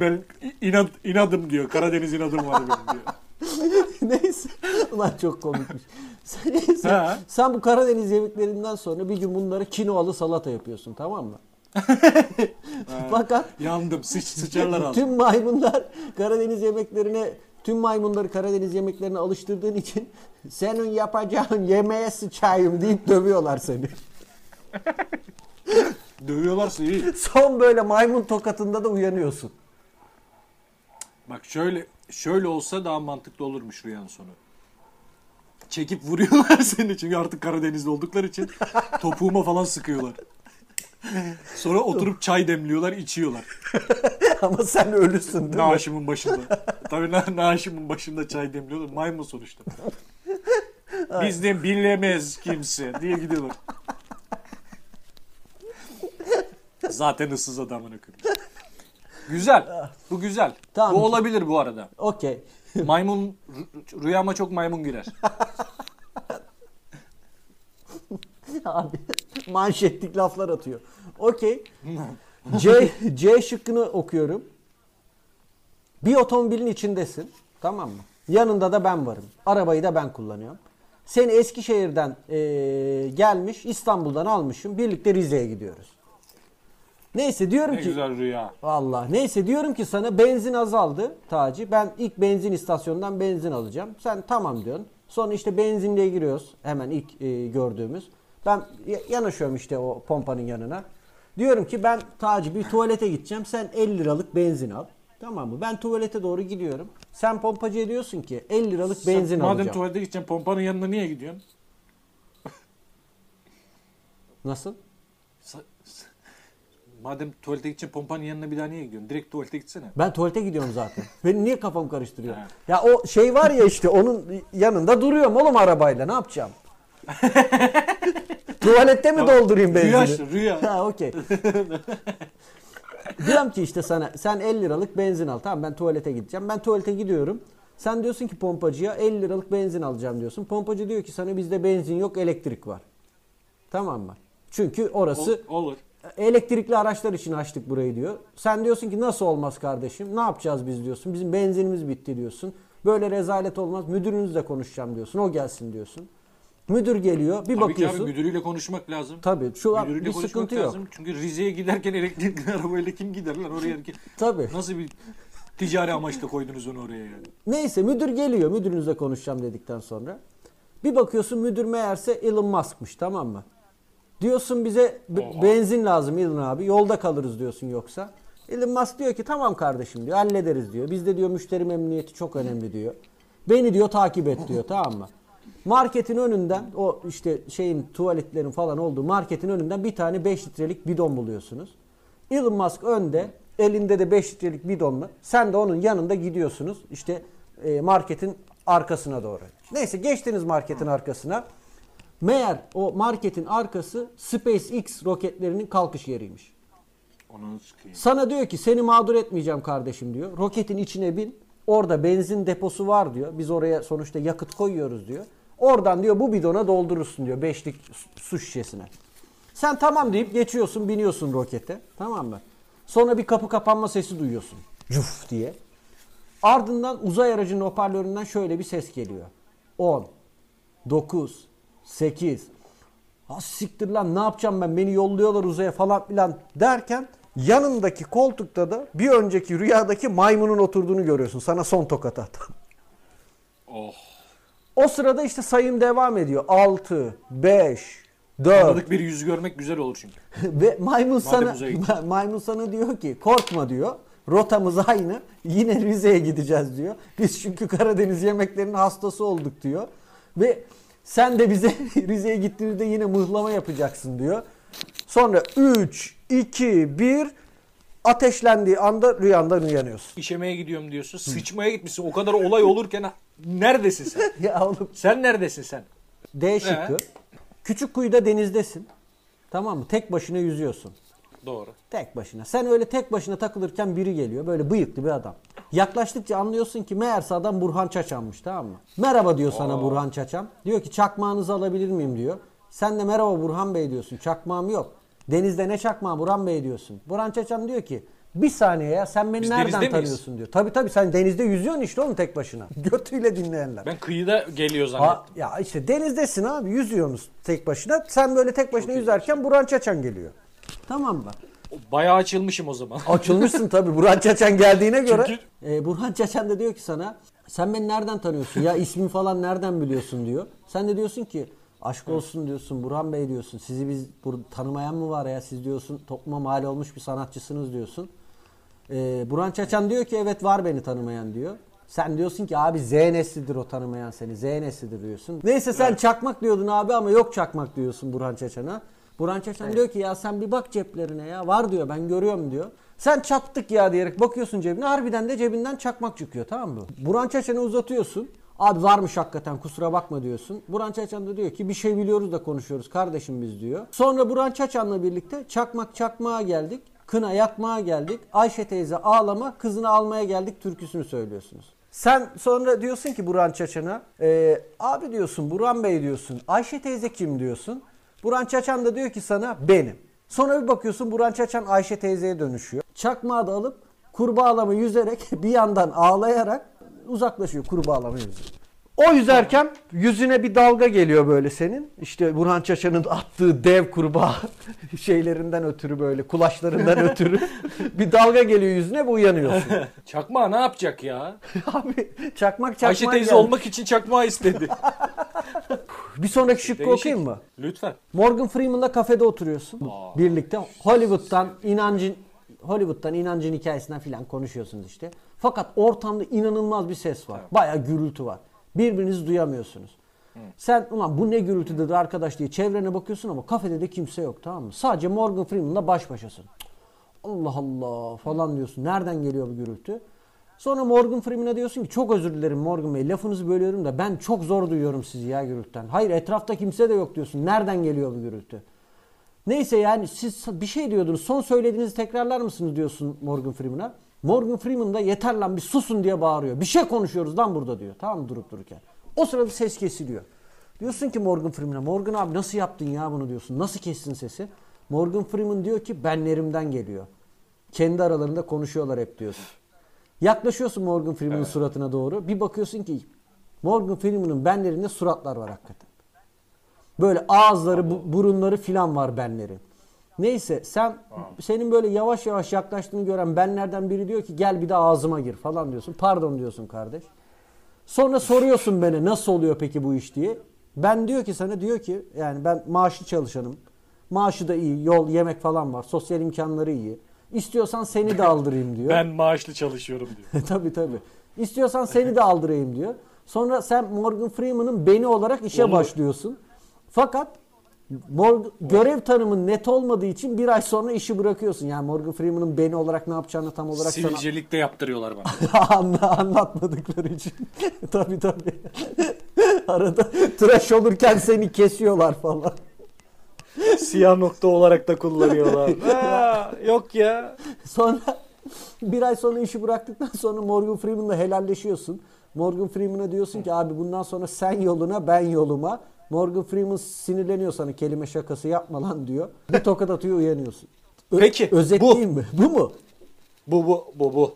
Ben inat, inadım diyor. Karadeniz inadım var benim diyor. Neyse. Ulan çok komikmiş. Sen, neyse, Ha. sen bu Karadeniz yemeklerinden sonra bir gün bunları kinoalı salata yapıyorsun tamam mı? Fakat Yandım. Sıç, sıçarlar ağzıma. tüm maymunlar Karadeniz yemeklerine tüm maymunları Karadeniz yemeklerine alıştırdığın için senin yapacağın yemeğe sıçayım deyip dövüyorlar seni. Dövüyorlarsa iyi. Son böyle maymun tokatında da uyanıyorsun. Bak şöyle şöyle olsa daha mantıklı olurmuş rüyanın sonu. Çekip vuruyorlar seni çünkü artık Karadeniz'de oldukları için topuğuma falan sıkıyorlar. Sonra oturup çay demliyorlar, içiyorlar. Ama sen ölüsün değil mi? Naaşımın başında. Tabii na naaşımın başında çay demliyorlar. Maymun sonuçta. Bizden bilemez kimse diye gidiyorlar. Zaten ıssız adamını kırmış. Güzel. Bu güzel. Tamam. Bu olabilir bu arada. Okey. Maymun rü- rüyama çok maymun girer. Abi manşetlik laflar atıyor. Okey. C, C şıkkını okuyorum. Bir otomobilin içindesin. Tamam mı? Yanında da ben varım. Arabayı da ben kullanıyorum. Seni Eskişehir'den eee, gelmiş İstanbul'dan almışım. Birlikte Rize'ye gidiyoruz. Neyse diyorum Ne ki güzel rüya. Vallahi neyse diyorum ki sana benzin azaldı Taci. Ben ilk benzin istasyonundan benzin alacağım. Sen tamam diyorsun. Sonra işte benzinliğe giriyoruz. Hemen ilk e, gördüğümüz. Ben ya- yanaşıyorum işte o pompanın yanına. Diyorum ki ben Taci bir tuvalete gideceğim. Sen 50 liralık benzin al. Tamam mı? Ben tuvalete doğru gidiyorum. Sen pompacıya diyorsun ki 50 liralık benzin Madem alacağım. tuvalete gideceksin pompanın yanına niye gidiyorsun? Nasıl? Sa- Madem tuvalete gideceksin pompanın yanına bir daha niye gidiyorsun? Direkt tuvalete gitsene. Ben tuvalete gidiyorum zaten. Benim niye kafam karıştırıyor? Ha. Ya o şey var ya işte onun yanında duruyorum oğlum arabayla ne yapacağım? Tuvalette mi doldurayım benzini? Rüya işte, rüya. Ha okey. Diyorum ki işte sana sen 50 liralık benzin al. Tamam ben tuvalete gideceğim. Ben tuvalete gidiyorum. Sen diyorsun ki pompacıya 50 liralık benzin alacağım diyorsun. Pompacı diyor ki sana bizde benzin yok elektrik var. Tamam mı? Çünkü orası Ol- olur. elektrikli araçlar için açtık burayı diyor. Sen diyorsun ki nasıl olmaz kardeşim? Ne yapacağız biz diyorsun. Bizim benzinimiz bitti diyorsun. Böyle rezalet olmaz. Müdürünüzle konuşacağım diyorsun. O gelsin diyorsun. Müdür geliyor. Bir Tabii bakıyorsun. abi müdürüyle konuşmak lazım. Tabii şu an Müdürüyle bir sıkıntı yok. lazım. Çünkü Rize'ye giderken elektrikli arabayla kim gider lan oraya? Tabii. Nasıl bir ticari amaçla koydunuz onu oraya yani? Neyse müdür geliyor. Müdürünüzle konuşacağım dedikten sonra. Bir bakıyorsun müdür meğerse Elon Musk'mış tamam mı? Diyorsun bize Oha. benzin lazım Elon abi. Yolda kalırız diyorsun yoksa. Elon Musk diyor ki tamam kardeşim diyor hallederiz diyor. Bizde diyor müşteri memnuniyeti çok önemli diyor. Beni diyor takip et diyor tamam mı? Marketin önünden o işte şeyin tuvaletlerin falan olduğu marketin önünden bir tane 5 litrelik bidon buluyorsunuz. Elon Musk önde elinde de 5 litrelik bidonla sen de onun yanında gidiyorsunuz işte e, marketin arkasına doğru. Neyse geçtiniz marketin arkasına. Meğer o marketin arkası SpaceX roketlerinin kalkış yeriymiş. Sana diyor ki seni mağdur etmeyeceğim kardeşim diyor. Roketin içine bin. Orada benzin deposu var diyor. Biz oraya sonuçta yakıt koyuyoruz diyor. Oradan diyor bu bidona doldurursun diyor. Beşlik su- şişesine. Sen tamam deyip geçiyorsun biniyorsun rokete. Tamam mı? Sonra bir kapı kapanma sesi duyuyorsun. Cuf diye. Ardından uzay aracının hoparlöründen şöyle bir ses geliyor. 10, 9, 8. Ha siktir lan ne yapacağım ben beni yolluyorlar uzaya falan filan derken yanındaki koltukta da bir önceki rüyadaki maymunun oturduğunu görüyorsun. Sana son tokat at. Oh. O sırada işte sayım devam ediyor. 6, 5, 4 Tanıdık bir yüz görmek güzel olur çünkü. ve maymun sana maymun sana diyor ki korkma diyor. Rotamız aynı. Yine Rize'ye gideceğiz diyor. Biz çünkü Karadeniz yemeklerinin hastası olduk diyor. Ve sen de bize Rize'ye gittiğimizde yine mıhlama yapacaksın diyor. Sonra 3, 2, 1 ateşlendiği anda rüyandan uyanıyorsun. İşemeye gidiyorum diyorsun. Sıçmaya gitmişsin. O kadar olay olurken neredesin sen? Ya oğlum Sen neredesin sen? D şıkkı. Küçük kuyuda denizdesin. Tamam mı? Tek başına yüzüyorsun. Doğru. Tek başına. Sen öyle tek başına takılırken biri geliyor. Böyle bıyıklı bir adam. Yaklaştıkça anlıyorsun ki meğerse adam Burhan Çaçan'mış tamam mı? Merhaba diyor sana Burhan Çaçan. Diyor ki çakmağınızı alabilir miyim diyor. Sen de merhaba Burhan Bey diyorsun. Çakmağım yok. Denizde ne çakmağı Burhan Bey diyorsun. Burhan Çaçan diyor ki bir saniye ya sen beni Biz nereden denizde tanıyorsun diyor. Tabii tabii sen denizde yüzüyorsun işte oğlum tek başına. Götüyle dinleyenler. Ben kıyıda geliyor Ha, zannettim. ya işte denizdesin abi yüzüyorsunuz tek başına. Sen böyle tek başına yüzerken Burhan Çaçan geliyor. Tamam mı? Bayağı açılmışım o zaman. Açılmışsın tabii Burhan Çaçan geldiğine göre. Çünkü- Ee, Burhan Çaçan da diyor ki sana sen beni nereden tanıyorsun ya ismimi falan nereden biliyorsun diyor. Sen de diyorsun ki aşk olsun diyorsun Burhan Bey diyorsun. Sizi biz burada tanımayan mı var ya siz diyorsun topluma mal olmuş bir sanatçısınız diyorsun. Ee, Burhan Çaçan diyor ki evet var beni tanımayan diyor. Sen diyorsun ki abi Z neslidir o tanımayan seni. Z neslidir diyorsun. Neyse sen çakmak diyordun abi ama yok çakmak diyorsun Burhan Çaçan'a. Burhan Çaçan diyor ki ya sen bir bak ceplerine ya. Var diyor ben görüyorum diyor. Sen çattık ya diyerek bakıyorsun cebine. Harbiden de cebinden çakmak çıkıyor tamam mı? Burhan Çaçan'ı uzatıyorsun. Abi varmış hakikaten kusura bakma diyorsun. Burhan Çaçan da diyor ki bir şey biliyoruz da konuşuyoruz kardeşim biz diyor. Sonra Burhan Çaçan'la birlikte çakmak çakmağa geldik. Kına yakmaya geldik. Ayşe teyze ağlama kızını almaya geldik türküsünü söylüyorsunuz. Sen sonra diyorsun ki Burhan Çaçan'a "Ee, abi diyorsun Burhan Bey diyorsun Ayşe teyze kim diyorsun. Burhan Çaçan da diyor ki sana benim. Sonra bir bakıyorsun Burhan Çaçan Ayşe teyzeye dönüşüyor. Çakmağı da alıp kurbağalama yüzerek bir yandan ağlayarak uzaklaşıyor kurbağalama yüzüyor. O yüzerken yüzüne bir dalga geliyor böyle senin. İşte Burhan Çaçan'ın attığı dev kurbağa şeylerinden ötürü böyle kulaçlarından ötürü bir dalga geliyor yüzüne ve uyanıyorsun. Çakma ne yapacak ya? Abi çakmak çakmak Ayşe teyze geldi. olmak için çakmağı istedi. Bir sonraki şıkkı Değişik. okuyayım mı? Lütfen. Morgan Freeman'la kafede oturuyorsun. Birlikte Hollywood'dan inancın Hollywood'dan inancın hikayesinden filan konuşuyorsunuz işte. Fakat ortamda inanılmaz bir ses var. Bayağı gürültü var. Birbirinizi duyamıyorsunuz. Sen ulan bu ne gürültüdür arkadaş diye çevrene bakıyorsun ama kafede de kimse yok tamam mı? Sadece Morgan Freeman'la baş başasın. Allah Allah falan diyorsun. Nereden geliyor bu gürültü? Sonra Morgan Freeman'a diyorsun ki çok özür dilerim Morgan Bey lafınızı bölüyorum da ben çok zor duyuyorum sizi ya gürültüden. Hayır etrafta kimse de yok diyorsun. Nereden geliyor bu gürültü? Neyse yani siz bir şey diyordunuz. Son söylediğinizi tekrarlar mısınız diyorsun Morgan Freeman'a. Morgan Freeman da yeter lan bir susun diye bağırıyor. Bir şey konuşuyoruz lan burada diyor. Tamam mı durup dururken. O sırada ses kesiliyor. Diyorsun ki Morgan Freeman'a Morgan abi nasıl yaptın ya bunu diyorsun. Nasıl kestin sesi? Morgan Freeman diyor ki benlerimden geliyor. Kendi aralarında konuşuyorlar hep diyorsun. Yaklaşıyorsun Morgan Freeman'ın suratına doğru. Bir bakıyorsun ki Morgan Freeman'ın benlerinde suratlar var hakikaten. Böyle ağızları, bu- burunları filan var benlerin. Neyse sen senin böyle yavaş yavaş yaklaştığını gören benlerden biri diyor ki gel bir de ağzıma gir falan diyorsun. Pardon diyorsun kardeş. Sonra soruyorsun beni nasıl oluyor peki bu iş diye. Ben diyor ki sana diyor ki yani ben maaşlı çalışanım. Maaşı da iyi, yol, yemek falan var. Sosyal imkanları iyi. İstiyorsan seni de aldırayım diyor. Ben maaşlı çalışıyorum diyor. tabii tabii. İstiyorsan seni de aldırayım diyor. Sonra sen Morgan Freeman'ın beni olarak işe Olur. başlıyorsun. Fakat Morgan, görev tanımın net olmadığı için bir ay sonra işi bırakıyorsun. Yani Morgan Freeman'ın beni olarak ne yapacağını tam olarak sana Sivilcelik de yaptırıyorlar bana. Anla, anlatmadıkları için. tabii tabii. Arada tıraş olurken seni kesiyorlar falan. Siyah nokta olarak da kullanıyorlar. Ha, yok ya. Sonra bir ay sonra işi bıraktıktan sonra Morgan Freeman'la helalleşiyorsun. Morgan Freeman'a diyorsun ki abi bundan sonra sen yoluna ben yoluma. Morgan Freeman sinirleniyor sana kelime şakası yapma lan diyor. Bir tokat atıyor uyanıyorsun. Ö- Peki, Özetleyeyim mi? Bu mu? Bu bu bu bu.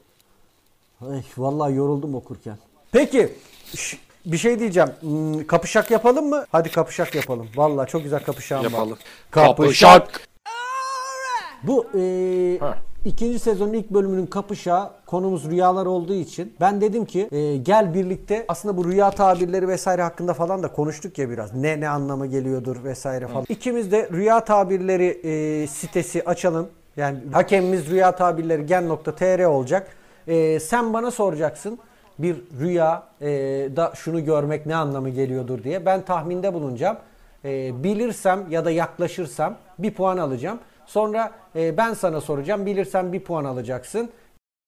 Ay, vallahi yoruldum okurken. Peki şş, bir şey diyeceğim. Hmm, kapışak yapalım mı? Hadi kapışak yapalım. Vallahi çok güzel kapışağım var. Yapalım. Kapışak. Bu e, Ha. İkinci sezonun ilk bölümünün kapışağı konumuz rüyalar olduğu için ben dedim ki e, gel birlikte aslında bu rüya tabirleri vesaire hakkında falan da konuştuk ya biraz. Ne ne anlamı geliyordur vesaire falan. İkimiz de rüya tabirleri e, sitesi açalım. Yani hakemimiz rüya tabirleri gen.tr olacak. E, sen bana soracaksın bir rüya e, da şunu görmek ne anlamı geliyordur diye. Ben tahminde bulunacağım. E, bilirsem ya da yaklaşırsam bir puan alacağım. Sonra e, ben sana soracağım. Bilirsen bir puan alacaksın.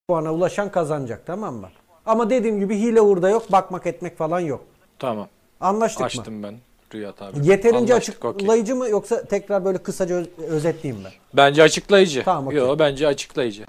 Puana ulaşan kazanacak tamam mı? Ama dediğim gibi hile hurda yok. Bakmak etmek falan yok. Tamam. Anlaştık mı? Açtım ben Rüya tabi. Yeterince Anlaştık, açıklayıcı mı yoksa tekrar böyle kısaca öz- özetleyeyim mi? Bence açıklayıcı. Tamam, okey. Yo bence açıklayıcı.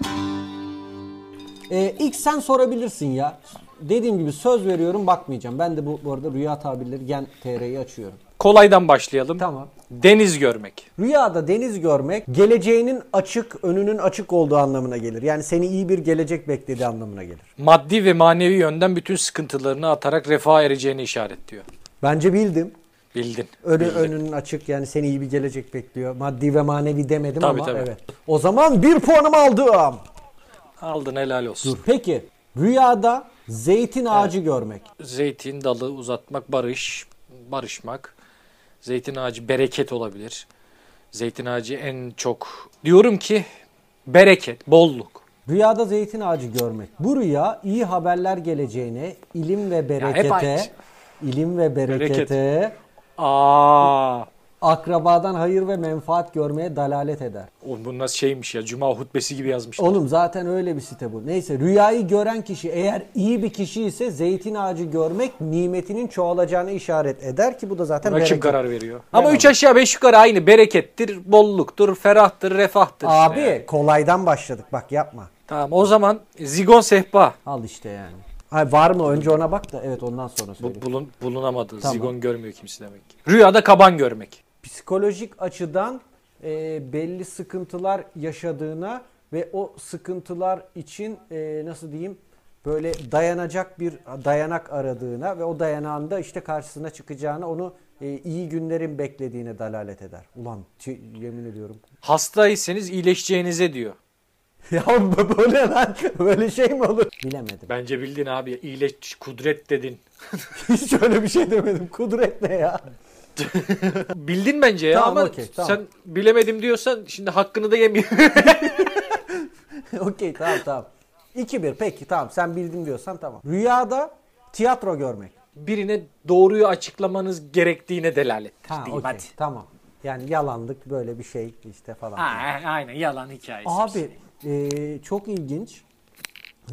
Ee, ilk sen sorabilirsin ya. Dediğim gibi söz veriyorum bakmayacağım. Ben de bu, bu arada rüya tabirleri gen TR'yi açıyorum. Kolaydan başlayalım. Tamam. Deniz görmek. Rüyada deniz görmek geleceğinin açık, önünün açık olduğu anlamına gelir. Yani seni iyi bir gelecek beklediği anlamına gelir. Maddi ve manevi yönden bütün sıkıntılarını atarak refaha ereceğini işaretliyor. Bence bildim. Bildin. Önü, Bildin. önünün açık yani seni iyi bir gelecek bekliyor. Maddi ve manevi demedim Tabii, ama tabii. evet. O zaman bir puanımı aldım. Aldın helal olsun. Peki rüyada zeytin ağacı görmek. Zeytin dalı uzatmak, barış, barışmak. Zeytin ağacı bereket olabilir. Zeytin ağacı en çok diyorum ki bereket, bolluk. Rüyada zeytin ağacı görmek. Bu rüya iyi haberler geleceğine, ilim ve berekete, ilim ve berekete, Aa, akrabadan hayır ve menfaat görmeye dalalet eder. oğlum bu nasıl şeymiş ya? Cuma hutbesi gibi yazmışlar. Oğlum zaten öyle bir site bu. Neyse rüyayı gören kişi eğer iyi bir kişi ise zeytin ağacı görmek nimetinin çoğalacağını işaret eder ki bu da zaten Buna kim bereket. karar veriyor? Ama üç aşağı beş yukarı aynı. Berekettir, bolluktur, ferahtır, refahtır. işte Abi yani. kolaydan başladık bak yapma. Tamam o zaman zigon sehpa. Al işte yani. Hayır, var mı önce ona bak da evet ondan sonra Bu söyle. bulun, bulunamadı. Tamam. Zigon görmüyor kimse demek ki. Rüyada kaban görmek. Psikolojik açıdan e, belli sıkıntılar yaşadığına ve o sıkıntılar için e, nasıl diyeyim böyle dayanacak bir dayanak aradığına ve o dayanağında işte karşısına çıkacağına onu e, iyi günlerin beklediğine dalalet eder. Ulan yemin ediyorum. Hastaysanız iyileşeceğinize diyor. ya ne lan? Böyle şey mi olur? Bilemedim. Bence bildin abi. İyileş kudret dedin. Hiç öyle bir şey demedim. Kudret ne ya? Bildin bence ya Tamam, ama okey, tamam. sen bilemedim diyorsan şimdi hakkını da yemiyor. Okey tamam tamam. 2-1 peki tamam sen bildin diyorsan tamam. Rüyada tiyatro görmek. Birine doğruyu açıklamanız gerektiğine delalet. Ha diyeyim okey hadi. tamam. Yani yalanlık böyle bir şey işte falan. Ha, aynen yalan hikayesi. Abi e, çok ilginç.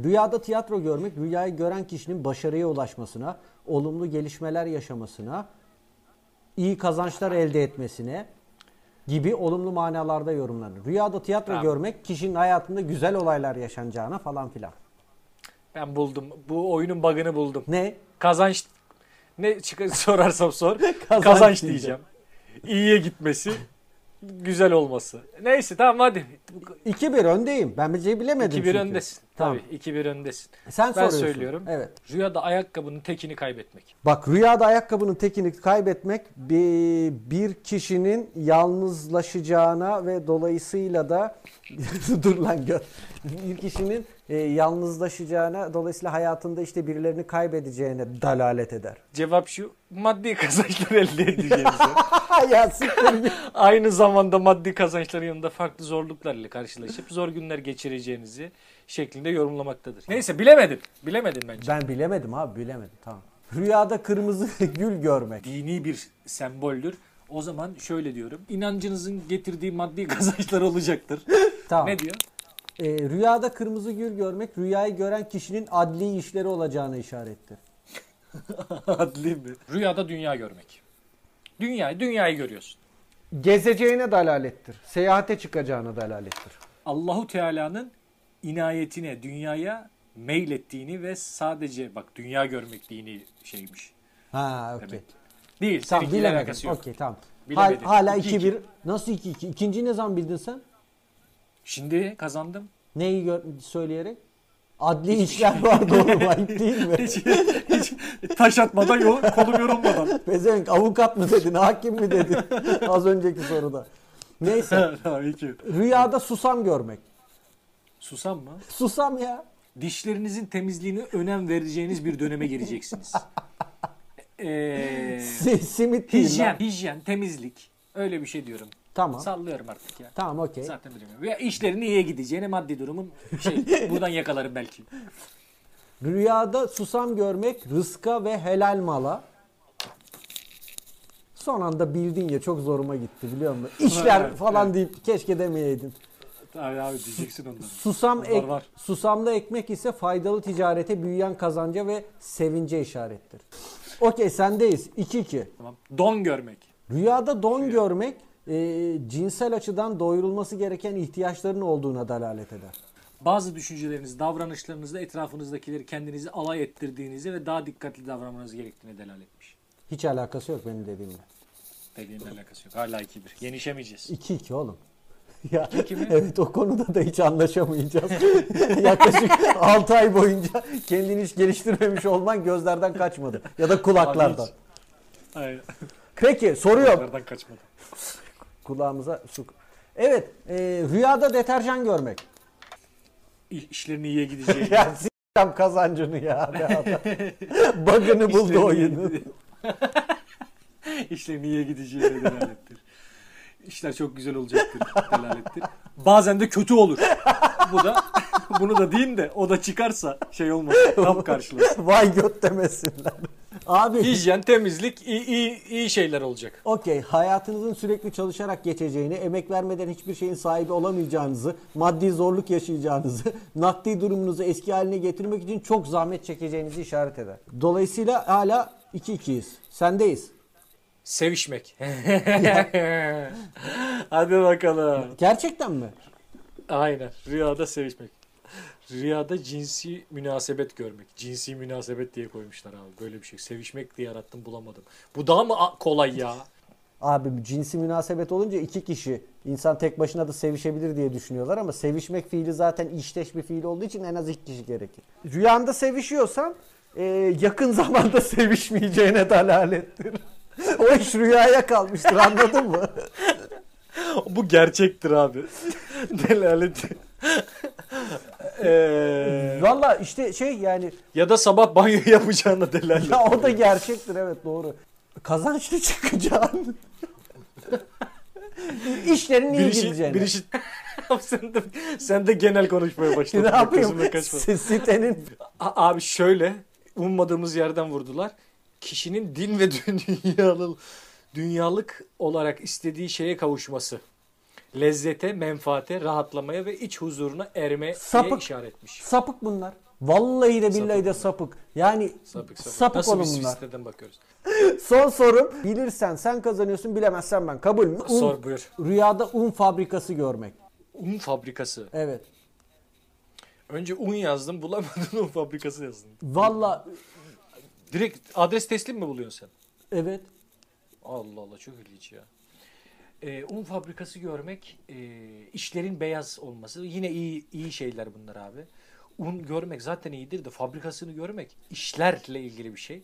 Rüyada tiyatro görmek rüyayı gören kişinin başarıya ulaşmasına, olumlu gelişmeler yaşamasına, iyi kazançlar elde etmesine gibi olumlu manalarda yorumlanır. Rüyada tiyatro Tamam. görmek kişinin hayatında güzel olaylar yaşanacağına falan filan. Ben buldum. Bu oyunun bug'ını buldum. Ne? Kazanç ne çıkar sorarsam sor. Kazanç Kazanç, diyeceğim. diyeceğim. İyiye gitmesi, güzel olması. Neyse tamam hadi. 2-1 öndeyim. Ben bir şey bilemedim 2-1 çünkü. öndesin. Tamam. Tabii 2-1 öndesin. Sen Ben soruyorsun. söylüyorum. Evet. Rüyada ayakkabının tekini kaybetmek. Bak rüyada ayakkabının tekini kaybetmek bir, bir kişinin yalnızlaşacağına ve dolayısıyla da dur lan gör. Bir kişinin e, yalnızlaşacağına dolayısıyla hayatında işte birilerini kaybedeceğine dalalet eder. Cevap şu. Maddi kazançlar elde edeceğinize. ya siktir. Aynı zamanda maddi kazançların yanında farklı zorluklarla karşılaşıp zor günler geçireceğinizi şeklinde yorumlamaktadır. Neyse bilemedim. Bilemedim bence. Ben bilemedim abi bilemedim tamam. Rüyada kırmızı gül görmek. Dini bir semboldür. O zaman şöyle diyorum. İnancınızın getirdiği maddi kazançlar olacaktır. Tamam. Ne diyor? E, rüyada kırmızı gül görmek rüyayı gören kişinin adli işleri olacağını işarettir. Adli mi? Rüyada dünya görmek. Dünya, dünyayı görüyorsun. Gezeceğine dalalettir. Seyahate çıkacağına dalalettir. Allahu Teala'nın inayetine, dünyaya meylettiğini ve sadece bak dünya görmek dini şeymiş. Ha okey. Demek. Değil. Tamam bilemedim. Okey tamam. Bilemedim. Hal- hala 2-2. 2-1. Nasıl 2-2? İkinciyi ne zaman bildin sen? Şimdi kazandım. Neyi gör- söyleyerek? Adli işler var doğru ayıp değil mi? Hiç, hiç taş atmadan, yol, kolum yorulmadan. Pezevenk avukat mı dedin, hakim mi dedin? Az önceki soruda. Neyse. tamam iki. Rüyada susam görmek. Susam mı? Susam ya. Dişlerinizin temizliğine önem vereceğiniz bir döneme gireceksiniz. Ee, Si- simit değil hijyen, lan. hijyen, temizlik. Öyle bir şey diyorum. Tamam. Sallıyorum artık ya. Tamam okey. Zaten bilmiyorum. Ya işlerin iyiye gideceğine maddi durumun şey buradan yakalarım belki. Rüyada susam görmek rızka ve helal mala. Son anda bildin ya çok zoruma gitti biliyor musun? İşler Evet, falan deyip keşke demeyeydin. Abi abi diyeceksin onları. Susam ek, var. susamlı ekmek ise faydalı ticarete, büyüyen kazanca ve sevince işarettir. Okey sendeyiz. 2-2. Tamam. Don görmek. Rüyada don görmek e, cinsel açıdan doyurulması gereken ihtiyaçların olduğuna dalalet eder. Bazı düşünceleriniz, davranışlarınızda etrafınızdakileri kendinizi alay ettirdiğinizi ve daha dikkatli davranmanız gerektiğine delalet etmiş. Hiç alakası yok benim dediğimle. Dediğinle alakası yok. Hala 2-1. Yenişemeyeceğiz. 2-2 oğlum. Ya, evet o konuda da hiç anlaşamayacağız. Yaklaşık 6 ay boyunca kendini hiç geliştirmemiş olman gözlerden kaçmadı. Ya da kulaklardan. Aynen. Peki soruyorum. Nereden kaçmadı? Kulağımıza su. Evet e, rüyada deterjan görmek. İ- İşlerin iyiye gideceği. Ya s**tam kazancını ya. be adam. Bug'ını buldu İşlerin oyunu. iyiye- İşlerin iyiye gideceğine delalettir. İşler çok güzel olacaktır delalettir. Bazen de kötü olur. Bu da bunu da diyeyim de o da çıkarsa şey olmaz. Tam karşılasın. Vay göt demesinler. Abi Hijyen, temizlik, iyi, iyi, iyi şeyler olacak. Okey, hayatınızın sürekli çalışarak geçeceğini, emek vermeden hiçbir şeyin sahibi olamayacağınızı, maddi zorluk yaşayacağınızı, nakdi durumunuzu eski haline getirmek için çok zahmet çekeceğinizi işaret eder. Dolayısıyla hala 2-2'yiz. Sendeyiz. Sevişmek. Hadi bakalım. Gerçekten mi? Aynen. Rüyada sevişmek. Rüyada cinsi münasebet görmek. Cinsi münasebet diye koymuşlar abi. Böyle bir şey. Sevişmek diye arattım bulamadım. Bu daha mı kolay ya? Abi cinsi münasebet olunca iki kişi insan tek başına da sevişebilir diye düşünüyorlar ama sevişmek fiili zaten işteş bir fiil olduğu için en az iki kişi gerekir. Rüyanda sevişiyorsan e, yakın zamanda sevişmeyeceğine dalalettir. o iş rüyaya kalmıştır anladın mı? Bu gerçektir abi. Delalet. Ee, Valla işte şey yani ya da sabah banyo yapacağına delalet. ya o da gerçektir evet doğru. Kazançlı çıkacaksın. İşlerin iyi işi, gideceğine. bir işi... sen, de, sen de genel konuşmaya başladın. ne yapayım? Sitenin A- Abi şöyle ummadığımız yerden vurdular. Kişinin din ve dünyalı, dünyalık olarak istediği şeye kavuşması. Lezzete, menfaate, rahatlamaya ve iç huzuruna ermeye Sapık. işaretmiş. sapık bunlar. Vallahi de billahi de sapık. Yani Sapık sapık. sapık Nasıl olun bunlar. bakıyoruz? Son sorum. Bilirsen sen kazanıyorsun bilemezsen ben. Kabul mü? Un- Sor buyur. Rüyada un fabrikası görmek. Un fabrikası. Evet. Önce un yazdım bulamadın un fabrikası yazdım. Valla Direkt adres teslim mi buluyorsun sen? evet. Allah Allah çok ilginç ya. Ee, un fabrikası görmek, e, işlerin beyaz olması yine iyi iyi şeyler bunlar abi. Un görmek zaten iyidir de fabrikasını görmek işlerle ilgili bir şey.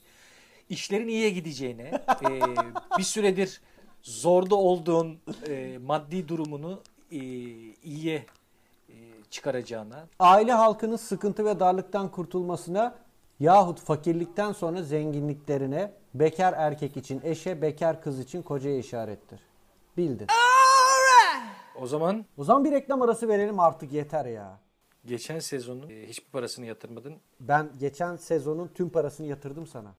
İşlerin iyiye gideceğine, e, bir süredir zorda olduğun e, maddi durumunu e, iyiye e, çıkaracağına, Aile halkının sıkıntı ve darlıktan kurtulmasına yahut fakirlikten sonra zenginliklerine bekar erkek için eşe, bekar kız için kocaya işarettir. Bildin. o zaman O zaman bir reklam arası verelim artık yeter ya. geçen sezonun e, hiçbir parasını yatırmadın. Ben geçen sezonun tüm parasını yatırdım sana.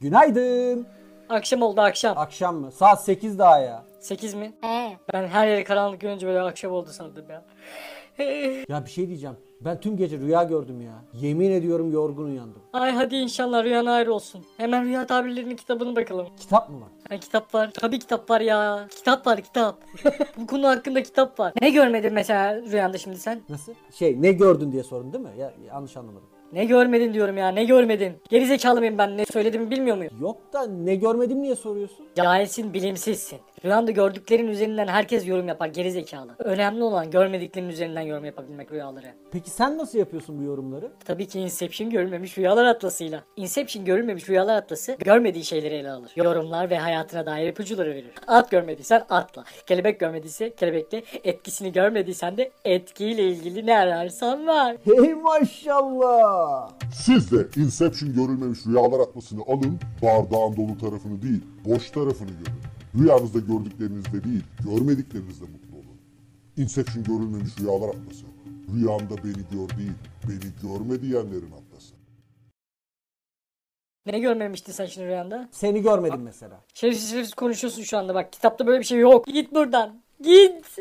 Günaydın. Akşam oldu akşam. Akşam mı? Saat 8 daha ya. 8 mi? Ben her yeri karanlık görünce böyle akşam oldu sandım ya. Ya bir şey diyeceğim. Ben tüm gece rüya gördüm ya. Yemin ediyorum yorgun uyandım. Ay hadi inşallah rüyan ayrı olsun. Hemen rüya tabirlerinin kitabını bakalım. Kitap mı var? Ha, kitap var. Tabii kitap var ya. Kitap var kitap. Bu konu hakkında kitap var. Ne görmedin mesela rüyanda şimdi sen? Nasıl? Şey ne gördün diye sorun değil mi? Ya, yanlış anlamadım. Ne görmedin diyorum ya ne görmedin. Gerizekalı mıyım ben ne söylediğimi bilmiyor muyum? Yok da ne görmedim niye soruyorsun? Cahilsin bilimsizsin. Rüyanda gördüklerin üzerinden herkes yorum yapar gerizekalı. Önemli olan görmediklerin üzerinden yorum yapabilmek rüyaları. Peki sen nasıl yapıyorsun bu yorumları? Tabii ki Inception görülmemiş rüyalar atlasıyla. Inception görülmemiş rüyalar atlası görmediği şeyleri ele alır. Yorumlar ve hayatına dair ipuçları verir. At görmediysen atla. Kelebek görmediyse kelebekle. Etkisini görmediysen de etkiyle ilgili ne ararsan var. Hey maşallah. Siz de Inception görülmemiş rüyalar atmasını alın, bardağın dolu tarafını değil, boş tarafını görün. Rüyanızda gördüklerinizde değil, görmediklerinizde mutlu olun. Inception görülmemiş rüyalar atması. Rüyanda beni gör değil, beni görme diyenlerin atlası. Ne görmemiştin sen şimdi rüyanda? Seni görmedim mesela. Şerefsiz şerefsiz konuşuyorsun şu anda bak. Kitapta böyle bir şey yok. Git buradan. Git.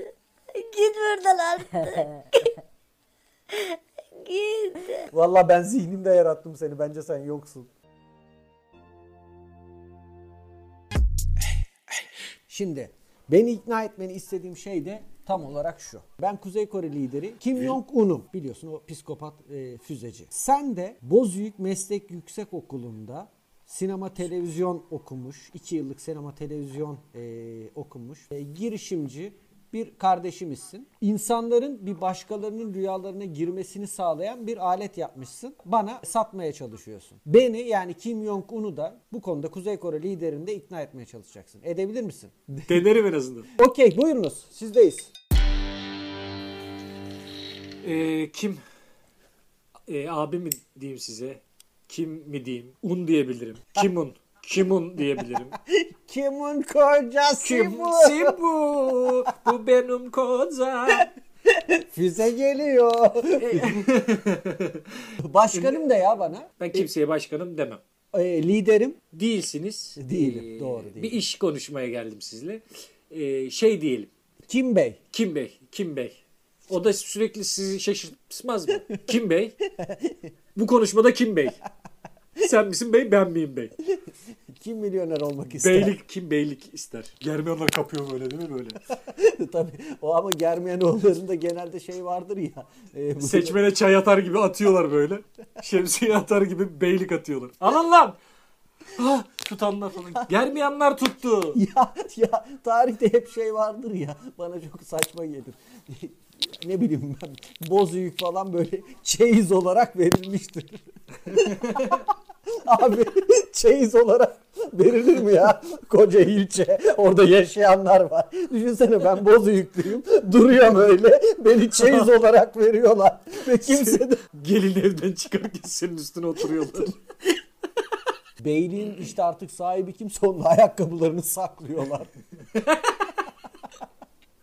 Git buradan artık. Git. Vallahi ben zihnimde yarattım seni. Bence sen yoksun. Şimdi beni ikna etmeni istediğim şey de tam olarak şu. Ben Kuzey Kore lideri Kim Jong-un'um. Biliyorsun o psikopat e, füzeci. Sen de Bozüyük Meslek Yüksek Okulu'nda sinema televizyon okumuş. 2 yıllık sinema televizyon e, okumuş. E, girişimci bir kardeşimizsin. İnsanların bir başkalarının rüyalarına girmesini sağlayan bir alet yapmışsın. Bana satmaya çalışıyorsun. Beni yani Kim Jong-un'u da bu konuda Kuzey Kore liderini de ikna etmeye çalışacaksın. Edebilir misin? Denerim en azından. Okey buyurunuz. Sizdeyiz. Ee, kim? Ee, abi mi diyeyim size? Kim mi diyeyim? Un diyebilirim. Kimun? Kimun diyebilirim. Kimin kocası Kim? bu? bu? Bu benim kocam. Füze geliyor. Başkanım da ya bana. Ben kimseye başkanım demem. E, liderim. Değilsiniz. Değilim, Ee, doğru değilim. Bir iş konuşmaya geldim sizle. Ee, şey diyelim. Kim Bey? Kim Bey? Kim Bey? O da sürekli sizi şaşırtmaz mı? Kim Bey? Bu konuşmada Kim Bey? Sen misin bey ben miyim bey? Kim milyoner olmak ister? Beylik kim beylik ister? Germiyorlar kapıyor böyle değil mi böyle? Tabii. O ama Germiyanoğulları'nda genelde şey vardır ya. e, bu- Seçmene çay atar gibi atıyorlar böyle. Şemsiye atar gibi beylik atıyorlar. Alın lan! Ah, tutanlar falan. Germiyanlar tuttu. ya ya tarihte hep şey vardır ya bana çok saçma gelir. ne bileyim ben bozüyük falan böyle çeyiz olarak verilmiştir. Abi çeyiz olarak verilir mi ya? Koca ilçe orada yaşayanlar var. Düşünsene ben bozüyüklüyüm. Duruyorum öyle. Beni çeyiz olarak veriyorlar. Ve kimse de Gelin evden çıkarken senin üstüne oturuyorlar. Beyliğin işte artık sahibi kimse onun ayakkabılarını saklıyorlar.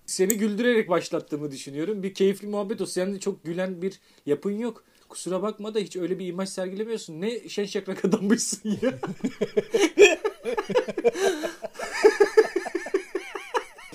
Seni güldürerek başlattığımı düşünüyorum. Bir keyifli muhabbet o. Senin de çok gülen bir yapın yok. Kusura bakma da hiç öyle bir imaj sergilemiyorsun. Ne şen şakrak adammışsın ya.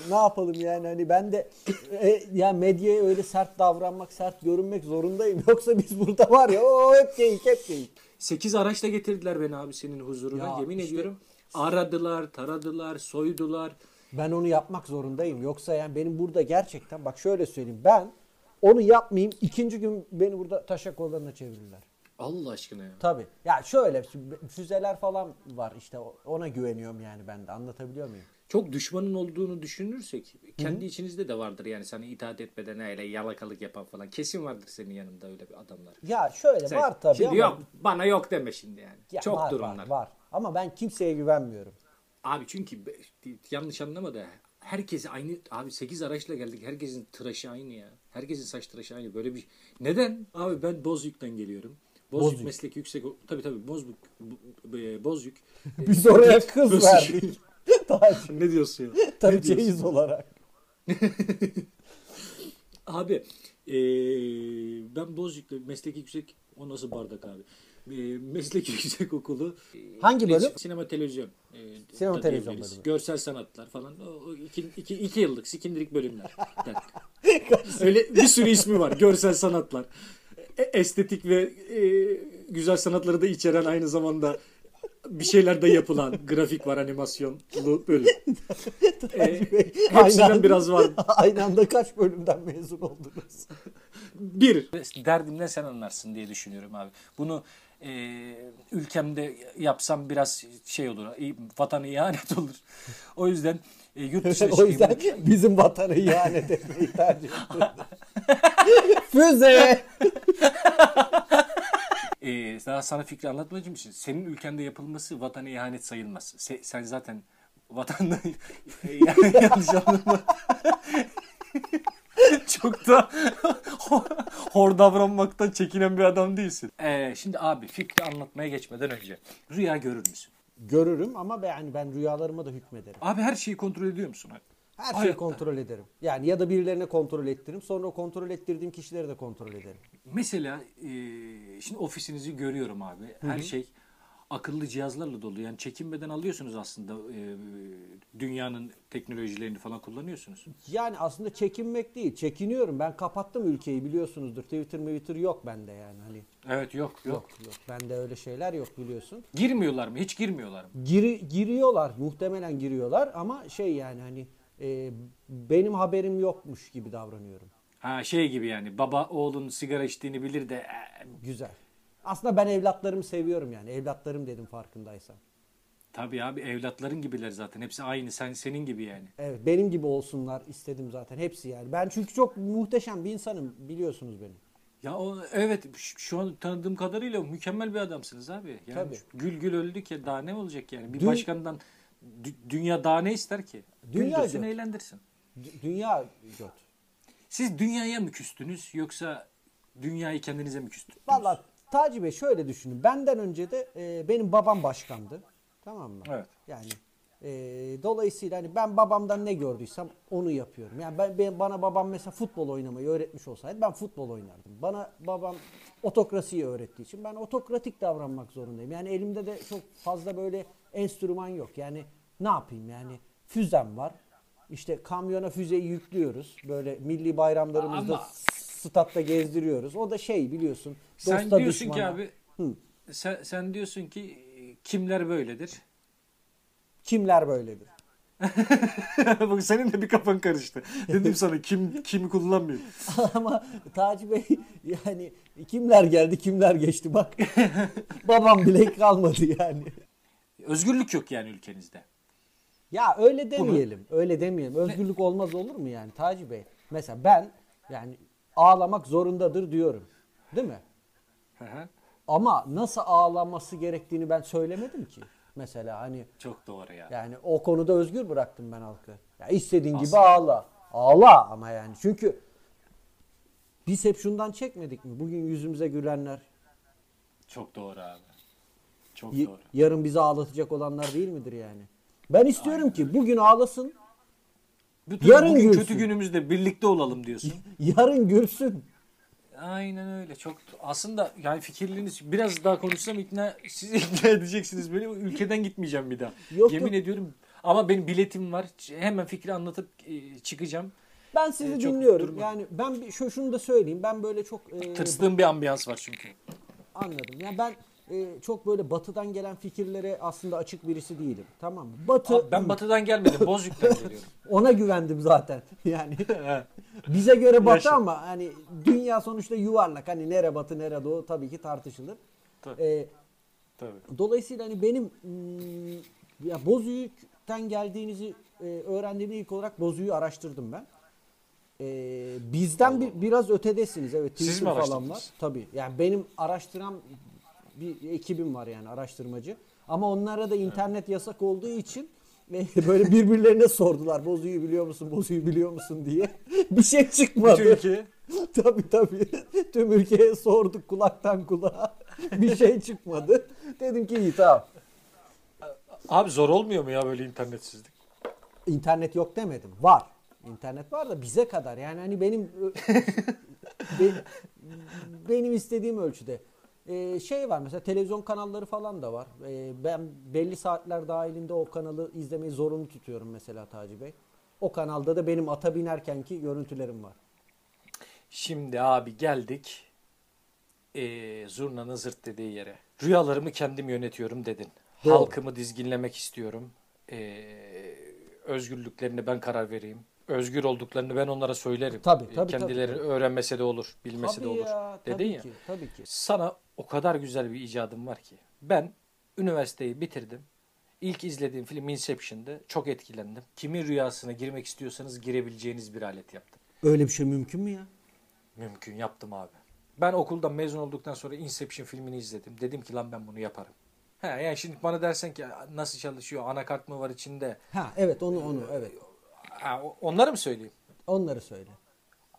ne yapalım yani hani ben de e, ya medyaya öyle sert davranmak, sert görünmek zorundayım. Yoksa biz burada var ya o hep geyik hep geyik. 8 araçla getirdiler beni abi senin huzuruna. Ya Yemin işte- ediyorum. Aradılar, taradılar, soydular. Ben onu yapmak zorundayım. Yoksa yani benim burada gerçekten bak şöyle söyleyeyim ben onu yapmayayım ikinci gün beni burada taşak olanına çevirirler. Allah aşkına ya. Tabii. Ya şöyle füzeler falan var işte ona güveniyorum yani ben de anlatabiliyor muyum? Çok düşmanın olduğunu düşünürsek kendi içinizde de vardır yani sana itaat etmeden öyle yalakalık yapan falan. Kesin vardır senin yanında öyle bir adamlar. Ya şöyle Sen- var tabii şimdi ama yok bana yok deme şimdi yani. Ya Çoktur var, onlar. Var, var. Ama ben kimseye güvenmiyorum. Abi çünkü yanlış anlama da herkes aynı abi 8 araçla geldik. Herkesin tıraşı aynı ya. Herkesin saç tıraşı aynı. Böyle bir neden? Abi ben Bozüyük'ten geliyorum. Bozüyük, Bozüyük. meslek yüksek tabii tabii Bozüyük e, Bozüyük. Biz oraya kız verdik. Ne diyorsun ya? tabii Ne diyorsun? çeyiz olarak. Abi eee, ben Bozüyük'te meslek yüksek o nasıl bardak abi? Eee, meslek yüksek okulu. Hangi bölüm? Sinema televizyon. eee, Sinema televizyon bölümü. Görsel sanatlar falan. O, o iki, iki, iki yıllık sikindirik bölümler. Öyle bir sürü ismi var. Görsel sanatlar. E- estetik ve eee, güzel sanatları da içeren aynı zamanda bir şeyler de yapılan grafik var animasyonlu bölüm. Eee, hepsinden Aynen. biraz var. Aynı anda kaç bölümden mezun oldunuz? Bir. Derdimden sen anlarsın diye düşünüyorum abi. Bunu e, ülkemde yapsam biraz şey olur. Vatana ihanet olur. O yüzden e, yurt dışına o yüzden bizim vatanı ihanet etmeyi tercih ettim. Füze! E, daha sana fikri anlatmacım için senin ülkende yapılması vatana ihanet sayılmaz. Se- sen zaten vatanda yani yanlış anlama. Çok da hor davranmaktan çekinen bir adam değilsin. E, şimdi abi fikri anlatmaya geçmeden önce rüya görür müsün? Görürüm ama ben, yani ben rüyalarıma da hükmederim. Abi her şeyi kontrol ediyor musun? Her şeyi Hayatta. kontrol ederim. Yani ya da birilerine kontrol ettiririm. Sonra o kontrol ettirdiğim kişileri de kontrol ederim. Mesela e, şimdi ofisinizi görüyorum abi. Her şey akıllı cihazlarla dolu. Yani çekinmeden alıyorsunuz aslında e, dünyanın teknolojilerini falan kullanıyorsunuz. Yani aslında çekinmek değil. Çekiniyorum. Ben kapattım ülkeyi biliyorsunuzdur. Twitter Twitter yok bende yani. Hani Evet yok yok. yok yok. Bende öyle şeyler yok biliyorsun. Girmiyorlar mı? Hiç girmiyorlar mı? Giri, giriyorlar. Muhtemelen giriyorlar ama şey yani hani e, benim haberim yokmuş gibi davranıyorum. Ha şey gibi yani baba oğlun sigara içtiğini bilir de e, Güzel. Aslında ben evlatlarımı seviyorum yani. Evlatlarım dedim farkındaysan. tabii abi evlatların gibiler zaten. Hepsi aynı sen senin gibi yani. Evet benim gibi olsunlar istedim zaten hepsi yani. Ben çünkü çok muhteşem bir insanım biliyorsunuz beni. Ya o evet şu an tanıdığım kadarıyla mükemmel bir adamsınız abi. Yani Tabii. gül gül öldük ya daha ne olacak yani? Bir Dün- başkandan dü- dünya daha ne ister ki? Dünya Güldürsün, göt. eğlendirsin. D- dünya göt. Siz dünyaya mı küstünüz yoksa dünyayı kendinize mi küstünüz? Valla Taci Bey şöyle düşünün. Benden önce de e, benim babam başkandı. Tamam mı? Evet. Yani e, dolayısıyla hani ben babamdan ne gördüysem onu yapıyorum. Yani ben, ben- bana babam mesela futbol oynamayı öğretmiş olsaydı ben futbol oynardım. Bana babam otokrasiyi öğrettiği için ben otokratik davranmak zorundayım. Yani elimde de çok fazla böyle enstrüman yok. Yani ne yapayım yani füzem var. İşte kamyona füzeyi yüklüyoruz. Böyle milli bayramlarımızda Ama- statta gezdiriyoruz. O da şey biliyorsun. Sen dosta diyorsun ki düşmana. abi sen, sen diyorsun ki e, kimler böyledir? Kimler böyledir? Bak senin de bir kafan karıştı. Dedim sana kim kimi kullanmıyor. Ama Taci Bey yani kimler geldi kimler geçti bak. Babam bile kalmadı yani. Özgürlük yok yani ülkenizde. Ya öyle demeyelim. Öyle demeyelim. Özgürlük olmaz olur mu yani Taci Bey? Mesela ben yani ağlamak zorundadır diyorum. Değil mi? Ama nasıl ağlaması gerektiğini ben söylemedim ki. Mesela hani Çok doğru ya. yani o konuda özgür bıraktım ben halkı. Ya istediğin gibi ağla. Ağla ama yani. Çünkü biz hep şundan çekmedik mi? Bugün yüzümüze gülenler Çok doğru abi. Çok y- doğru. yarın bizi ağlatacak olanlar değil midir yani? Ben istiyorum ki bugün ağlasın, Bütün Yarın bugün gülsün. kötü günümüzde birlikte olalım diyorsun. yarın gülsün. Aynen öyle. Çok aslında yani fikirleriniz biraz daha konuşsam ikna siz ikna edeceksiniz beni. Ülkeden gitmeyeceğim bir daha. Yok, Yemin yok. ediyorum. Ama benim biletim var. Hemen fikri anlatıp e, çıkacağım. Ben sizi Ee, dinliyorum. durma. Yani ben şu şunu da söyleyeyim. Ben böyle çok e, Tırstığım bir ambiyans var çünkü. anladım. Yani ben e, çok böyle batıdan gelen fikirlere aslında açık birisi değilim. Tamam mı? Batı Abi ben batıdan gelmedim. Bozüyük'ten geliyorum. ona güvendim zaten. Yani bize göre batı Yaşa. ama hani dünya sonuçta yuvarlak. Hani nere batı nere doğu tabii ki tartışılır. Tabii. E, Tabii. Dolayısıyla hani benim hmm, ya Bozüyük'ten geldiğinizi e, öğrendiğimde ilk olarak Bozüyük'ü araştırdım ben. E, bizden bir, biraz ötedesiniz evet. Siz mi falan var. Tabii. Yani benim araştıran bir ekibim var yani araştırmacı. Ama onlara da internet yasak olduğu için e, böyle birbirlerine sordular. Bozüyük'ü biliyor musun? Bozüyük'ü biliyor musun diye. bir şey çıkmadı. Bütün ülke. tabii tabii. Tüm ülkeye sorduk kulaktan kulağa. bir şey çıkmadı. Dedim ki iyi tamam. Abi zor olmuyor mu ya böyle internetsizlik? İnternet yok demedim. Var. İnternet var da bize kadar. Yani hani benim be- benim istediğim ölçüde. Ee, şey var mesela televizyon kanalları falan da var. Ee, ben belli saatler dahilinde o kanalı izlemeyi zorunlu tutuyorum mesela Taci Bey. O kanalda da benim ata binerkenki görüntülerim var. Şimdi abi geldik. Ee, zurnanın zırt dediği yere. Rüyalarımı kendim yönetiyorum dedin. Doğru. Halkımı dizginlemek istiyorum. Ee, özgürlüklerine ben karar vereyim. Özgür olduklarını ben onlara söylerim. Tabii, tabii, Kendileri tabii. öğrenmese de olur, bilmese Tabii de olur. ya, dedin tabii ya. ki, tabii ki. Sana o kadar güzel bir icadım var ki. Ben üniversiteyi bitirdim. İlk izlediğim film Inception'dı. Çok etkilendim. Kimin rüyasına girmek istiyorsanız girebileceğiniz bir alet yaptım. Öyle bir şey mümkün mü ya? Mümkün yaptım abi. Ben okuldan mezun olduktan sonra Inception filmini izledim. Dedim ki lan ben bunu yaparım. He yani şimdi bana dersen ki nasıl çalışıyor? Anakart mı var içinde? Ha evet onu onu evet. Ha, onları mı söyleyeyim? Onları söyle.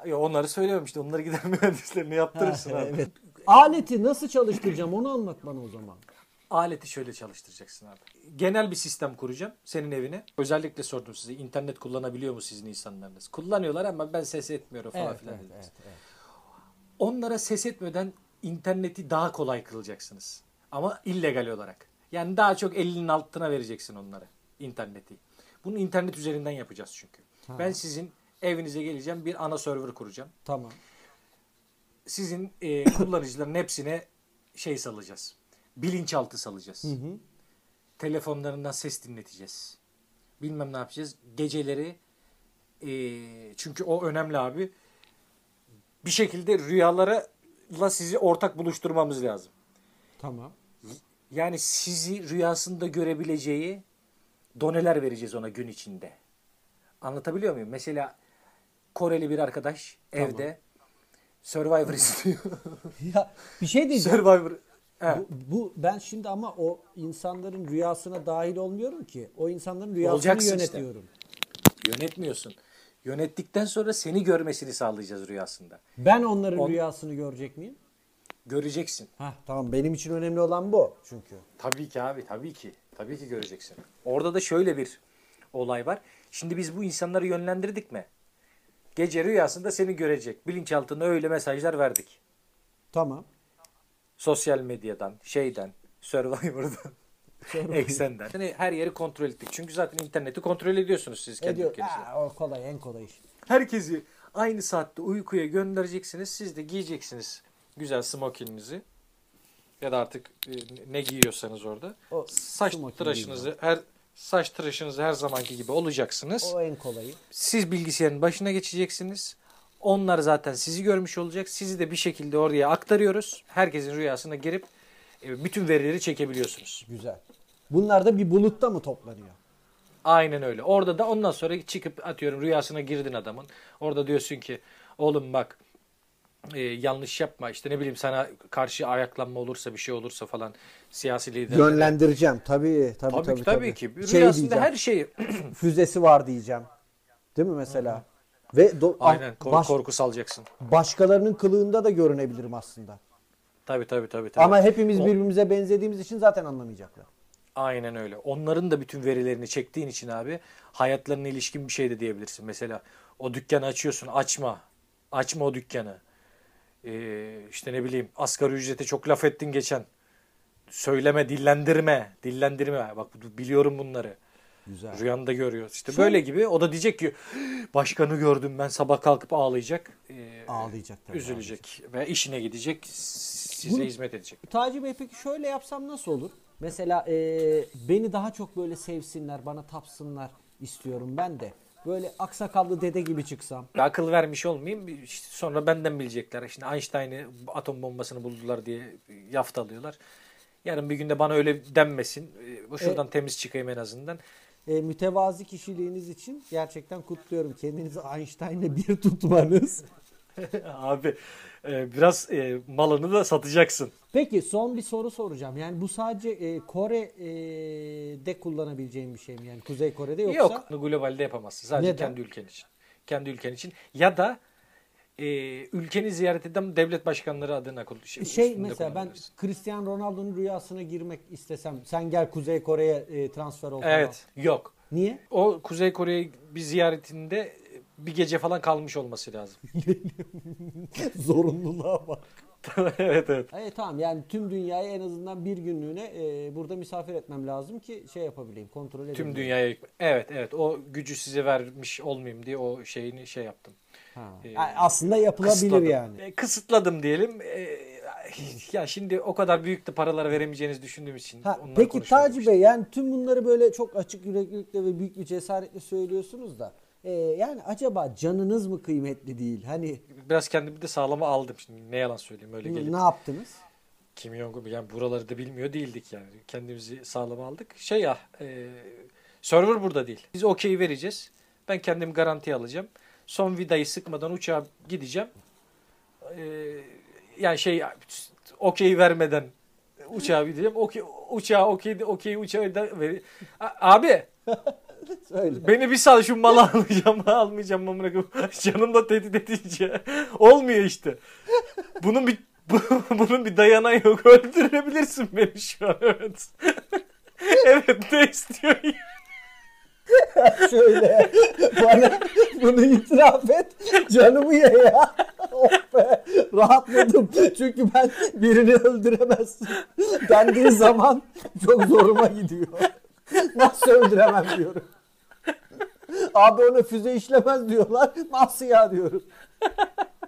Yok onları söylemiyorum işte. Onları gider mühendislerine yaptırırsın Ha, abi. evet. Aleti nasıl çalıştıracağım onu anlat bana o zaman. Aleti şöyle çalıştıracaksın abi. Genel bir sistem kuracağım senin evine. Özellikle sordum size internet kullanabiliyor mu sizin insanlarınız? Kullanıyorlar ama ben ses etmiyorum falan Evet, filan evet, dediniz. evet, evet. Onlara ses etmeden interneti daha kolay kılacaksınız. Ama illegal olarak. Yani daha çok elinin altına vereceksin onları interneti. Bunu internet üzerinden yapacağız çünkü. Ben sizin evinize geleceğim bir ana server kuracağım. Tamam. Sizin e, kullanıcıların hepsine şey salacağız. Bilinçaltı salacağız. Telefonlarından ses dinleteceğiz. Bilmem ne yapacağız. Geceleri e, çünkü o önemli abi. Bir şekilde rüyalarla sizi ortak buluşturmamız lazım. Tamam. Yani sizi rüyasında görebileceği doneler vereceğiz ona gün içinde. Anlatabiliyor muyum? Mesela Koreli bir arkadaş evde Survivor izliyor. Ya bir şey diyeceğim. Survivor. He. Bu, bu ben şimdi ama o insanların rüyasına dahil olmuyorum ki. O insanların rüyasını Olacaksın işte. yönetiyorum. Yönetmiyorsun. Yönettikten sonra seni görmesini sağlayacağız rüyasında. Ben onların On- rüyasını görecek miyim? Göreceksin. Hah tamam benim için önemli olan bu çünkü. Tabii ki abi tabii ki. Tabii ki göreceksin. Orada da şöyle bir olay var. Şimdi biz bu insanları yönlendirdik mi? Gece rüyasında seni görecek. Bilinçaltına öyle mesajlar verdik. Tamam. Sosyal medyadan, şeyden, Survivor'dan, Exxen'den. Yani her yeri kontrol ettik. Çünkü zaten interneti kontrol ediyorsunuz siz kendi Ediyor. ülkenizde. Ha, o kolay en kolay iş. Herkesi aynı saatte uykuya göndereceksiniz. Siz de giyeceksiniz güzel smokinginizi. Ya da artık e, ne giyiyorsanız orada. O Saç tıraşınızı her saç tıraşınızı her zamanki gibi olacaksınız. O en kolayı. Siz bilgisayarın başına geçeceksiniz. Onlar zaten sizi görmüş olacak. Sizi de bir şekilde oraya aktarıyoruz. Herkesin rüyasına girip e, bütün verileri çekebiliyorsunuz. Güzel. Bunlar da bir bulutta mı toplanıyor? Aynen öyle. Orada da ondan sonra çıkıp atıyorum rüyasına girdin adamın. Orada diyorsun ki oğlum bak e, yanlış yapma işte ne bileyim sana karşı ayaklanma olursa bir şey olursa falan siyasi lider. Yönlendireceğim. Tabii tabii Tabii, tabii. tabii ki. Şey Rüyasında her şeyi. Füzesi var diyeceğim. Değil mi mesela? Ve do- Aynen kor- baş- korku salacaksın. başkalarının kılığında da görünebilirim aslında. Tabii tabii tabii. tabii. Ama hepimiz birbirimize benzediğimiz için zaten anlamayacaklar. Aynen öyle. Onların da bütün verilerini çektiğin için abi hayatlarına ilişkin bir şey de diyebilirsin. Mesela o dükkanı açıyorsun açma. Açma o dükkanı. Ee, işte ne bileyim asgari ücrete çok laf ettin geçen. Söyleme, dillendirme. Dillendirme. Bak biliyorum bunları. Güzel. Rüyanda görüyor. İşte böyle gibi. O da diyecek ki başkanı gördüm ben sabah kalkıp ağlayacak. Ee, Ağlayacak tabii, Üzülecek. Ve işine gidecek. Size Bunu- hizmet edecek. Taci Bey peki şöyle yapsam nasıl olur? Mesela eee, beni daha çok böyle sevsinler, bana tapsınlar istiyorum ben de. Böyle aksakallı dede gibi çıksam. Akıl vermiş olmayayım. İşte sonra benden bilecekler. Şimdi Einstein'ı atom bombasını buldular diye yaftalıyorlar. Yarın bir günde bana öyle denmesin. Ee, Şuradan temiz çıkayım en azından. E, mütevazi kişiliğiniz için gerçekten kutluyorum. Kendinizi Einstein'le bir tutmanız. Abi e, biraz e, malını da satacaksın. Peki son bir soru soracağım. Yani bu sadece e, Kore'de kullanabileceğim bir şey mi? Yani Kuzey Kore'de yoksa? Yok. Globalde yapamazsın. Sadece Neden? kendi ülken için. Kendi ülken için. Ya da e, ülkeni ziyaret eden devlet başkanları adına Şey üstünde mesela ben. Cristiano Ronaldo'nun rüyasına girmek istesem sen gel Kuzey Kore'ye e, transfer ol. Evet. Yok. Niye? O Kuzey Kore'ye bir ziyaretinde bir gece falan kalmış olması lazım. Zorunluluğa bak. evet evet. Evet tamam yani tüm dünyayı en azından bir günlüğüne e, burada misafir etmem lazım ki şey yapabileyim kontrol edebileyim. Tüm dünyaya evet evet o gücü size vermiş olmayayım diye o şeyini şey yaptım. Ha. Ee, Yani aslında yapılabilir Kısıtladım. yani. E, kısıtladım diyelim. E, ya şimdi o kadar büyük de paralar veremeyeceğinizi düşündüğüm için. Ha, peki Taci işte. Bey yani tüm bunları böyle çok açık yüreklilikle ve büyük bir cesaretle söylüyorsunuz da e, yani acaba canınız mı kıymetli değil? Hani Biraz kendimi de sağlama aldım şimdi. Ne yalan söyleyeyim öyle gelip. ne yaptınız? Kim Jong yani buraları da bilmiyor değildik yani. Kendimizi sağlama aldık. Şey ya e, server burada değil. Biz okey vereceğiz. Ben kendim garanti alacağım. Son vidayı sıkmadan uçağa gideceğim. E, yani şey okey vermeden uçağa gideceğim. Okey, uçağa okey okey uçağı da ver. Abi Söyle. Beni bir sal şu malı almayacağım almayacağım amına koyayım. Canım da tehdit edince olmuyor işte. Bunun bir bu- bunun bir dayanağı yok. Öldürebilirsin beni şu an evet. evet ne istiyorsun? Şöyle bana bunu itiraf et canımı ye ya. oh be rahatladım. Çünkü ben birini öldüremezsin dendiği zaman çok zoruma gidiyor. Nasıl öldüremem diyorum. Abi ona füze işlemez diyorlar. Nasıl ya diyorum.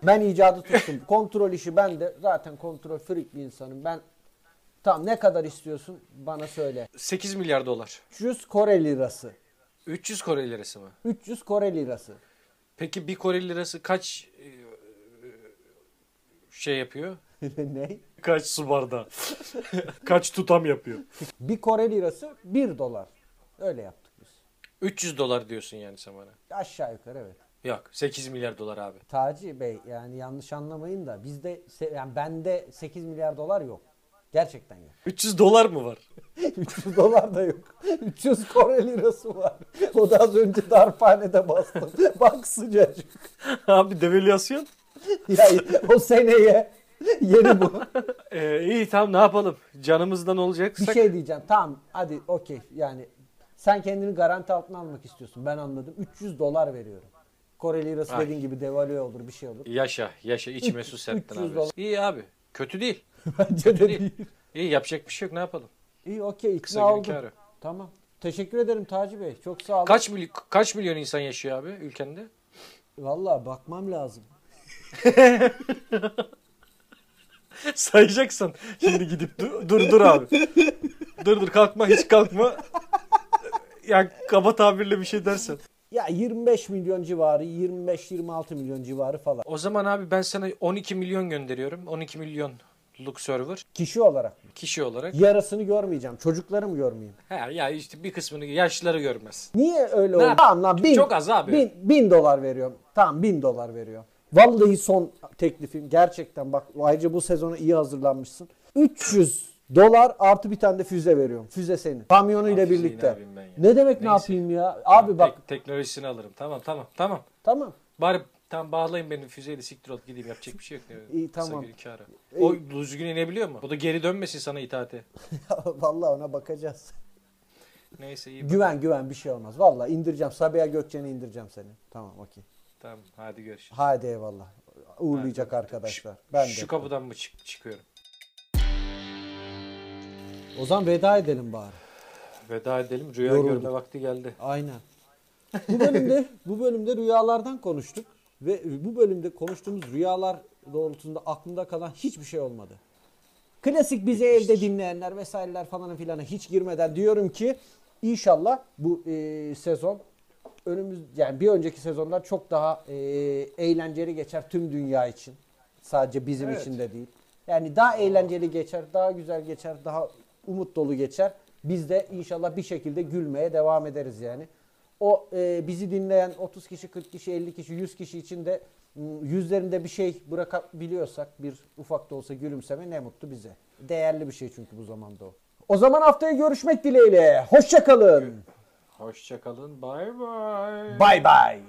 Ben icadı tuttum. Kontrol işi ben de zaten kontrol freak bir insanım. Ben tamam ne kadar istiyorsun bana söyle. 8 milyar dolar. 300 Kore lirası. 300 Kore lirası mı? 300 Kore lirası. Peki bir Kore lirası kaç e, şey yapıyor? ne? Kaç su bardağı? kaç tutam yapıyor? Bir Kore lirası 1 dolar. Öyle biz. 300 dolar diyorsun yani sen bana. Aşağı yukarı evet. Yok 8 milyar dolar abi. Taci Bey yani yanlış anlamayın da bizde se- yani bende 8 milyar dolar yok. Gerçekten yok. 300 dolar mı var? 300 dolar da yok. 300 Kore lirası var. O da az önce darphanede bastım. Bak sıcacık. abi devalüasyon. Ya o seneye yeni bu. Ee, iyi tamam ne yapalım? Canımızdan Bir olacaksak. şey diyeceğim. Tamam hadi okey. Yani sen kendini garanti altına almak istiyorsun. Ben anladım. 300 dolar veriyorum. Kore lirası Ay. dediğin gibi devalüe olur bir şey olur. Yaşa yaşa içime su serptin 300 abi. dolar. İyi abi. Kötü değil. Bence de değil. İyi yapacak bir şey yok ne yapalım? İyi okey Kısa ikna günün oldum. kârı. Tamam. Teşekkür ederim Taci Bey. Çok sağ olun. Kaç milyon kaç milyon insan yaşıyor abi ülkende? Vallahi bakmam lazım. Sayacaksın. Şimdi gidip dur dur, dur abi. dur dur kalkma hiç kalkma. Yani kaba tabirle bir şey dersen. Ya 25 milyon civarı, 25-26 milyon civarı falan. O zaman abi ben sana 12 milyon gönderiyorum. 12 milyon mutluluk server Kişi olarak. kişi olarak. Yarısını görmeyeceğim. Çocuklarım görmeyeyim. Ha, ya işte bir kısmını yaşlıları görmez. Niye öyle oldu? Tamam lan bin, Çok az abi. Bin, bin dolar veriyorum. Tamam bin dolar veriyor. Vallahi son teklifim gerçekten bak ayrıca bu sezona iyi hazırlanmışsın. 300 dolar artı bir tane de füze veriyorum. Füze senin. Kamyonuyla ne birlikte. yapayım ben ya? Ne demek ne Neyse. yapayım ya? Abi bak Tek- teknolojisini alırım. Tamam tamam tamam. tamam. Bari tam bağlayın beni füzeyle siktir ol gideyim yapacak bir şey yok. İyi, tamam. kârı. O düzgün inebiliyor mu? O da geri dönmesin sana itaate. Vallahi ona bakacağız. Neyse iyi. Güven güven bir şey olmaz. Vallahi indireceğim. Sabiha Gökçen'i indireceğim seni. Tamam okey. Tamam hadi görüşürüz. Hadi eyvallah. Uğurlayacak arkadaşlar. Ben de. Şu kapıdan mı çık çıkıyorum? O zaman veda edelim bari. Veda edelim. Rüya Yorulduk. görme vakti geldi. Aynen. Bu bölümde bu bölümde rüyalardan konuştuk ve bu bölümde konuştuğumuz rüyalar doğrultusunda aklımda kalan hiçbir şey olmadı. Klasik bizi evde dinleyenler vesaireler falan filana hiç girmeden diyorum ki inşallah bu e, sezon önümüz yani bir önceki sezonlar çok daha e, eğlenceli geçer tüm dünya için. Sadece bizim için de değil. Yani daha eğlenceli geçer, daha güzel geçer, daha umut dolu geçer. Biz de inşallah bir şekilde gülmeye devam ederiz yani. O e, bizi dinleyen 30 kişi, 40 kişi, 50 kişi, 100 kişi için de yüzlerinde bir şey bırakabiliyorsak bir ufak da olsa gülümseme ne mutlu bize. Değerli bir şey çünkü bu zamanda o. O zaman haftaya görüşmek dileğiyle. Hoşçakalın. Hoşçakalın. Bay bay. Bay bay.